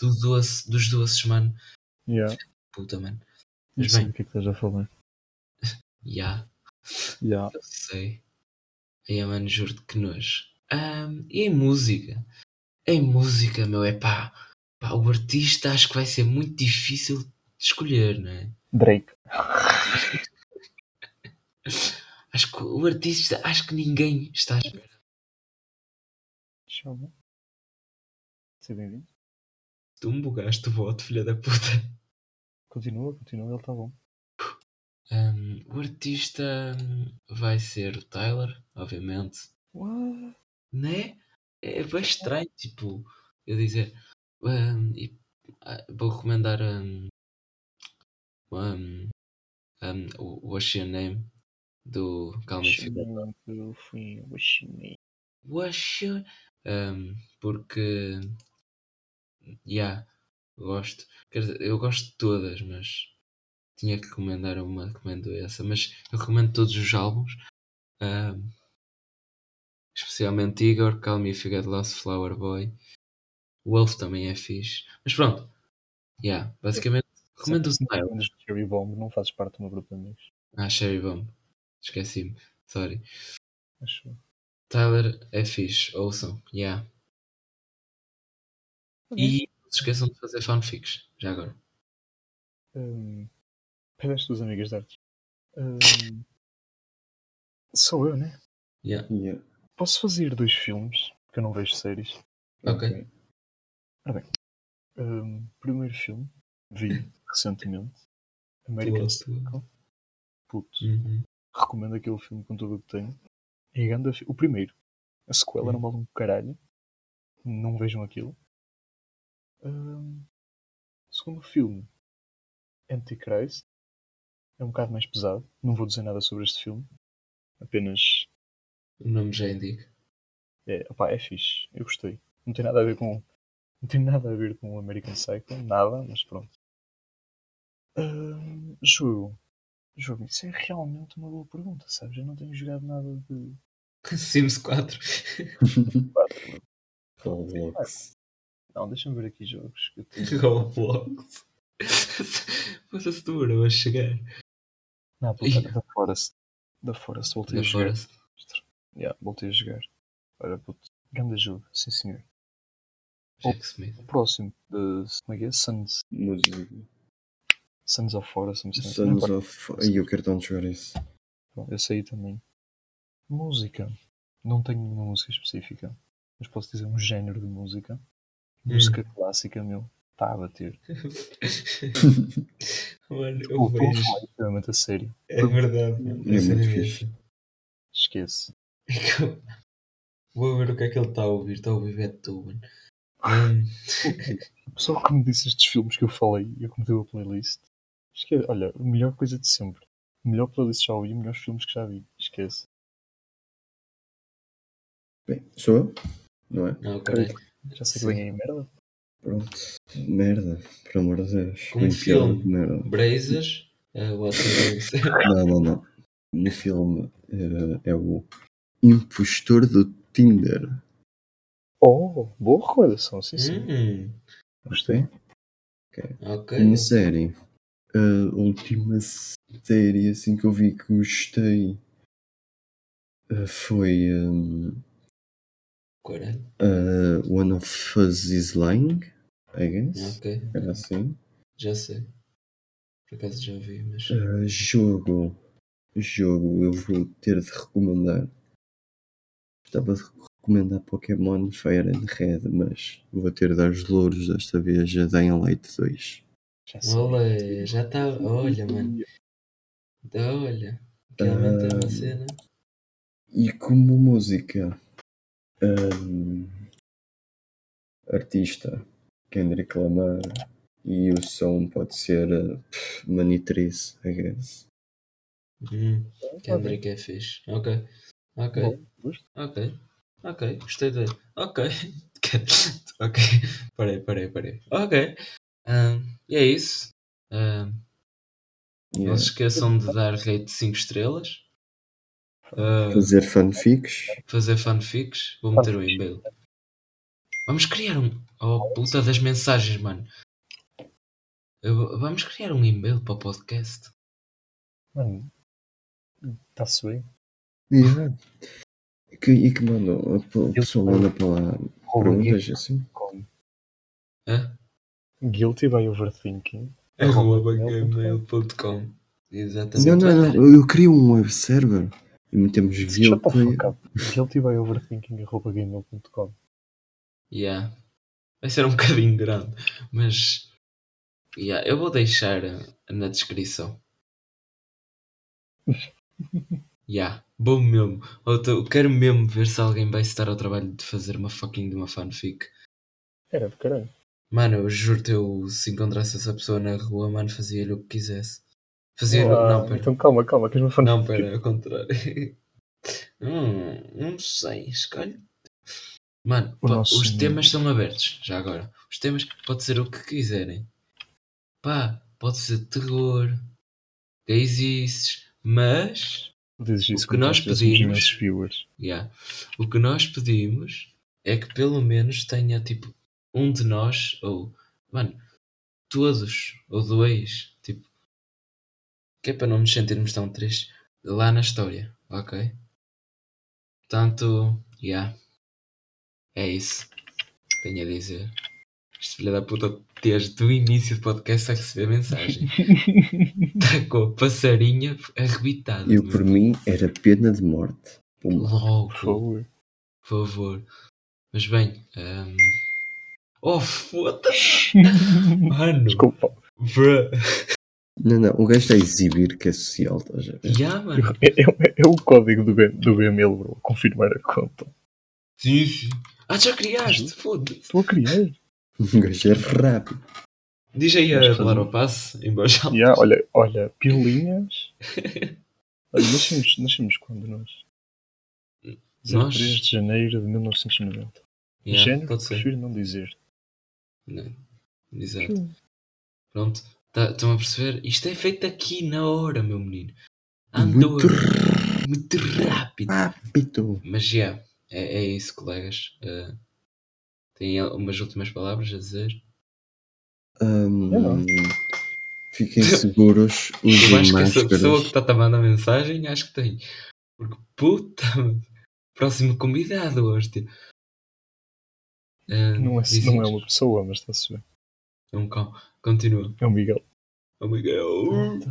do doce, dos doces, mano. Yeah. Puta, mano. Mas sei bem, o que é que estás a falar. já, Yeah. eu sei. Aí, mano, juro-te que nojo. Ahm, e em música? Em música, meu, é pá. pá. O artista acho que vai ser muito difícil de escolher, não é? Drake. <laughs> Acho que o artista, acho que ninguém está a espera. Ver. Seja bem-vindo. Tu me bugaste o voto, filha da puta. Continua, continua, ele está bom. Um, o artista vai ser o Tyler, obviamente. What? Né? É bem estranho, tipo, eu dizer. um, e, ah, vou recomendar um, um, um, o What's Your Name do Calma chinês. What's Your um, Porque, yeah, gosto. Dizer, eu gosto de todas, mas tinha que recomendar uma, recomendo essa. Mas eu recomendo todos os álbuns. um, especialmente Igor, Call Me If You Get Lost, Flower Boy. Wolf também é fixe. Mas pronto, yeah, basicamente recomendo o Se não Tyler. recomendas o Cherry Bomb, não fazes parte do meu grupo de amigos. Ah, Sherry Bomb. Esqueci-me. Sorry. Acho. Tyler é fixe. Ouçam. Yeah. E se esqueçam de fazer fanfics. Já agora. Um, Pedeste dos amigas de artes. Um, sou eu, né? Yeah. Yeah. Posso fazer dois filmes, porque eu não vejo séries. Ok. Um, primeiro filme, vi <laughs> recentemente. American Boa, Psycho. Puto, Uhum. recomendo aquele filme com tudo o que tem. É fi- o primeiro. A sequela não vale um caralho. Não vejam aquilo. Um, segundo filme, Antichrist. É um bocado mais pesado. Não vou dizer nada sobre este filme. Apenas O nome já indica. é, opá, é fixe. Eu gostei. Não tem nada a ver com. Não tem nada a ver com o American Psycho. Nada, mas pronto. Ahm, jogo. Jogo. Isso é realmente uma boa pergunta, sabes? Eu não tenho jogado nada de. <laughs> Sims 4. <laughs> Roblox. Não, deixa-me ver aqui jogos. que eu <laughs> tenho. Roblox. <laughs> Foda-se demorou a chegar. Não, puta, Ih. da Forest. Da Forest, voltei Da a jogar. Forest. Yeah, voltei a jogar. Olha, puto, grande jogo, sim senhor. Jack Smith. O próximo, de, como é que é? Sons, Música. Sons of Forest, não sei. Sons Não, of. Ai, eu quero tanto jogar isso. pá, Esse aí também. Música. Não tenho nenhuma música específica, mas posso dizer um género de música. Música clássica, meu. Está a bater. <laughs> Mano, eu Estou a vejo. falar extremamente a sério. É verdade, mano. É cena muito é fixe. Esquece. É <laughs> Vou ver o que é que ele está a ouvir. Está a ouvir Beethoven. Hum, O pessoal que me disse estes filmes que eu falei e eu que me deu a playlist. Esquece. Olha, a melhor coisa de sempre. Melhor playlist que já ouvi, melhores filmes que já vi. Esquece. Bem, sou eu? Não é? não, peraí. Já sei que vem aí merda. Pronto. Merda, por amor de Deus. Como Um filme. Merda. Brazers. Uh, what it? Não, não, não. No filme eh, é o Impostor do Tinder. Oh, boa recomendação, sim, sim. Hum, Gostei. ok. Uma série. A última série assim que eu vi que gostei eh, foi um, Caralho. uh, One of Us is Lying, I guess. Ok. Era assim. Já sei. Por acaso já vi, mas. Uh, jogo. Jogo, eu vou ter de recomendar. Estava de recomendar Pokémon Fire and Red, mas vou ter de dar os louros desta vez a Dying Light 2. Já sei. Olha, já está. Olha, mano. Olha. Realmente é uma Ah. cena. E como música, um, artista, Kendrick Lamar, e o som pode ser uh, pff, Manitriz, I guess. Hum, Kendrick é fixe. Ok. Ok. Bom. Ok. Ok. Gostei de. Ok. <laughs> ok. Parei, parei, parei. Ok. Ahm, e é isso. Não Yeah. se esqueçam de dar rate 5 estrelas. Ah, Fazer fanfics. fazer fanfics. Vou meter o e-mail. Vamos criar um. Oh puta das mensagens, mano. Eu- Vamos criar um e-mail para o podcast. Mano, está-se bem. Yeah. E que, e que mandam, o pessoal manda para lá Arroba perguntas assim. Hã? Guilty by overthinking. Arroba gmail.com. gmail.com. Exatamente. Não, não, não, eu crio um web server e metemos guilty. Guilty by overthinking. arroba gmail.com. Yeah. Vai ser um <laughs> bocadinho grande, mas yeah, eu vou deixar eh, na descrição. <laughs> Yeah, bom mesmo. Eu tô- quero mesmo ver se alguém vai se dar ao trabalho de fazer uma fucking de uma fanfic. Era de caralho. Mano, eu juro-te, eu se encontrasse essa pessoa na rua, mano, fazia-lhe o que quisesse. Ah, não, pera. Então calma, calma, queres uma fan Não, <laughs> pera, ao contrário. <laughs> hum, não sei, escolhe. Mano, pá, os senhor. temas são abertos, já agora. Os temas pode ser o que quiserem. Pá, pode ser terror, gays mas Dizes isso O que nós pedimos- yeah, o que nós pedimos é que pelo menos tenha tipo um de nós, ou mano, todos, ou dois, que é para não nos sentirmos tão tristes lá na história, ok? Portanto, yeah, é isso que tenho a dizer. Este filho da puta, desde o início do podcast a receber mensagem. Está <laughs> com a passarinha arrebitada. Eu por mim era pena de morte. Pumba. Logo, Por favor. por favor. Mas bem, ehm, oh foda-se, <laughs> mano, Desculpa. bruh. Não, não, o gajo está a exibir que é social, estás a ver? Yeah, mano. É, é- é o código do, B- do BML, bro. Confirmar a conta. Sim, sim. Ah, já criaste, foda-se. Estou a criar. <laughs> O gajo é rápido. Diz aí a Vamos falar ao passe, em voz alta. Yeah, olha, olha, pilinhas. <laughs> Olha, nascemos, nascemos quando nós? 03 Nós? de janeiro de 1990. Yeah, Género, pode ser. prefiro não dizer. Não. Exato. Pronto, tá- estão a perceber? Isto é feito aqui na hora, meu menino. Andou Muito muito rápido. rápido. Mas já, é, é isso, colegas. Uh, Tem umas últimas palavras a dizer? Não. fiquem seguros, <laughs> Eu acho que essa pessoa que máscaras. está a mandar a mensagem, acho que tem. Porque puta. <laughs> Próximo convidado, hostia. Ah, Não é, não é uma pessoa, mas está-se bem. É um cão. Continua. É o Miguel. Oh my God.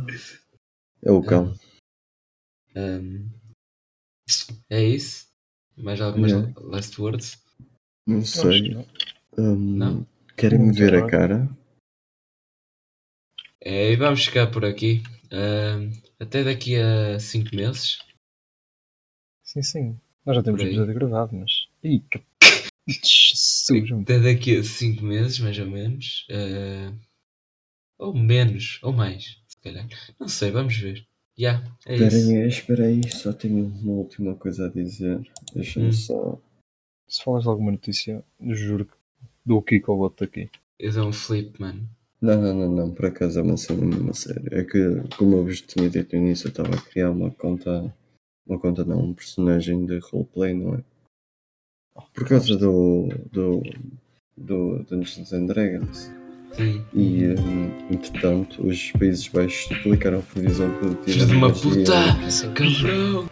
É o cão. Ahm, é isso? Mais algumas Yeah. last words? Não sei. não. Ahm, Não? Querem me ver a cara? É, e vamos ficar por aqui. Ahm, até daqui a 5 meses. Sim, sim. Nós já temos o episódio gravado, mas. Ih, que. Até daqui a 5 meses, mais ou menos. Ah, ou menos, ou mais, se calhar. Não sei, vamos ver. Já, é isso. Esperem aí, espera aí, só tenho uma última coisa a dizer. Deixa-me Hum. só. Se falas de alguma notícia, juro que dou o kick ao outro aqui. Eu dou um flip, mano. Não, não, não, não, por acaso é uma cena mesmo sério. É que, como eu vos tinha dito no início, eu estava a criar uma conta. Uma conta não, um personagem de roleplay, não é? Por causa do. do. do Dungeons and Dragons. Sim. E, hum, entretanto, os Países Baixos duplicaram a previsão produtiva. Filho de uma energia puta! Cabrão!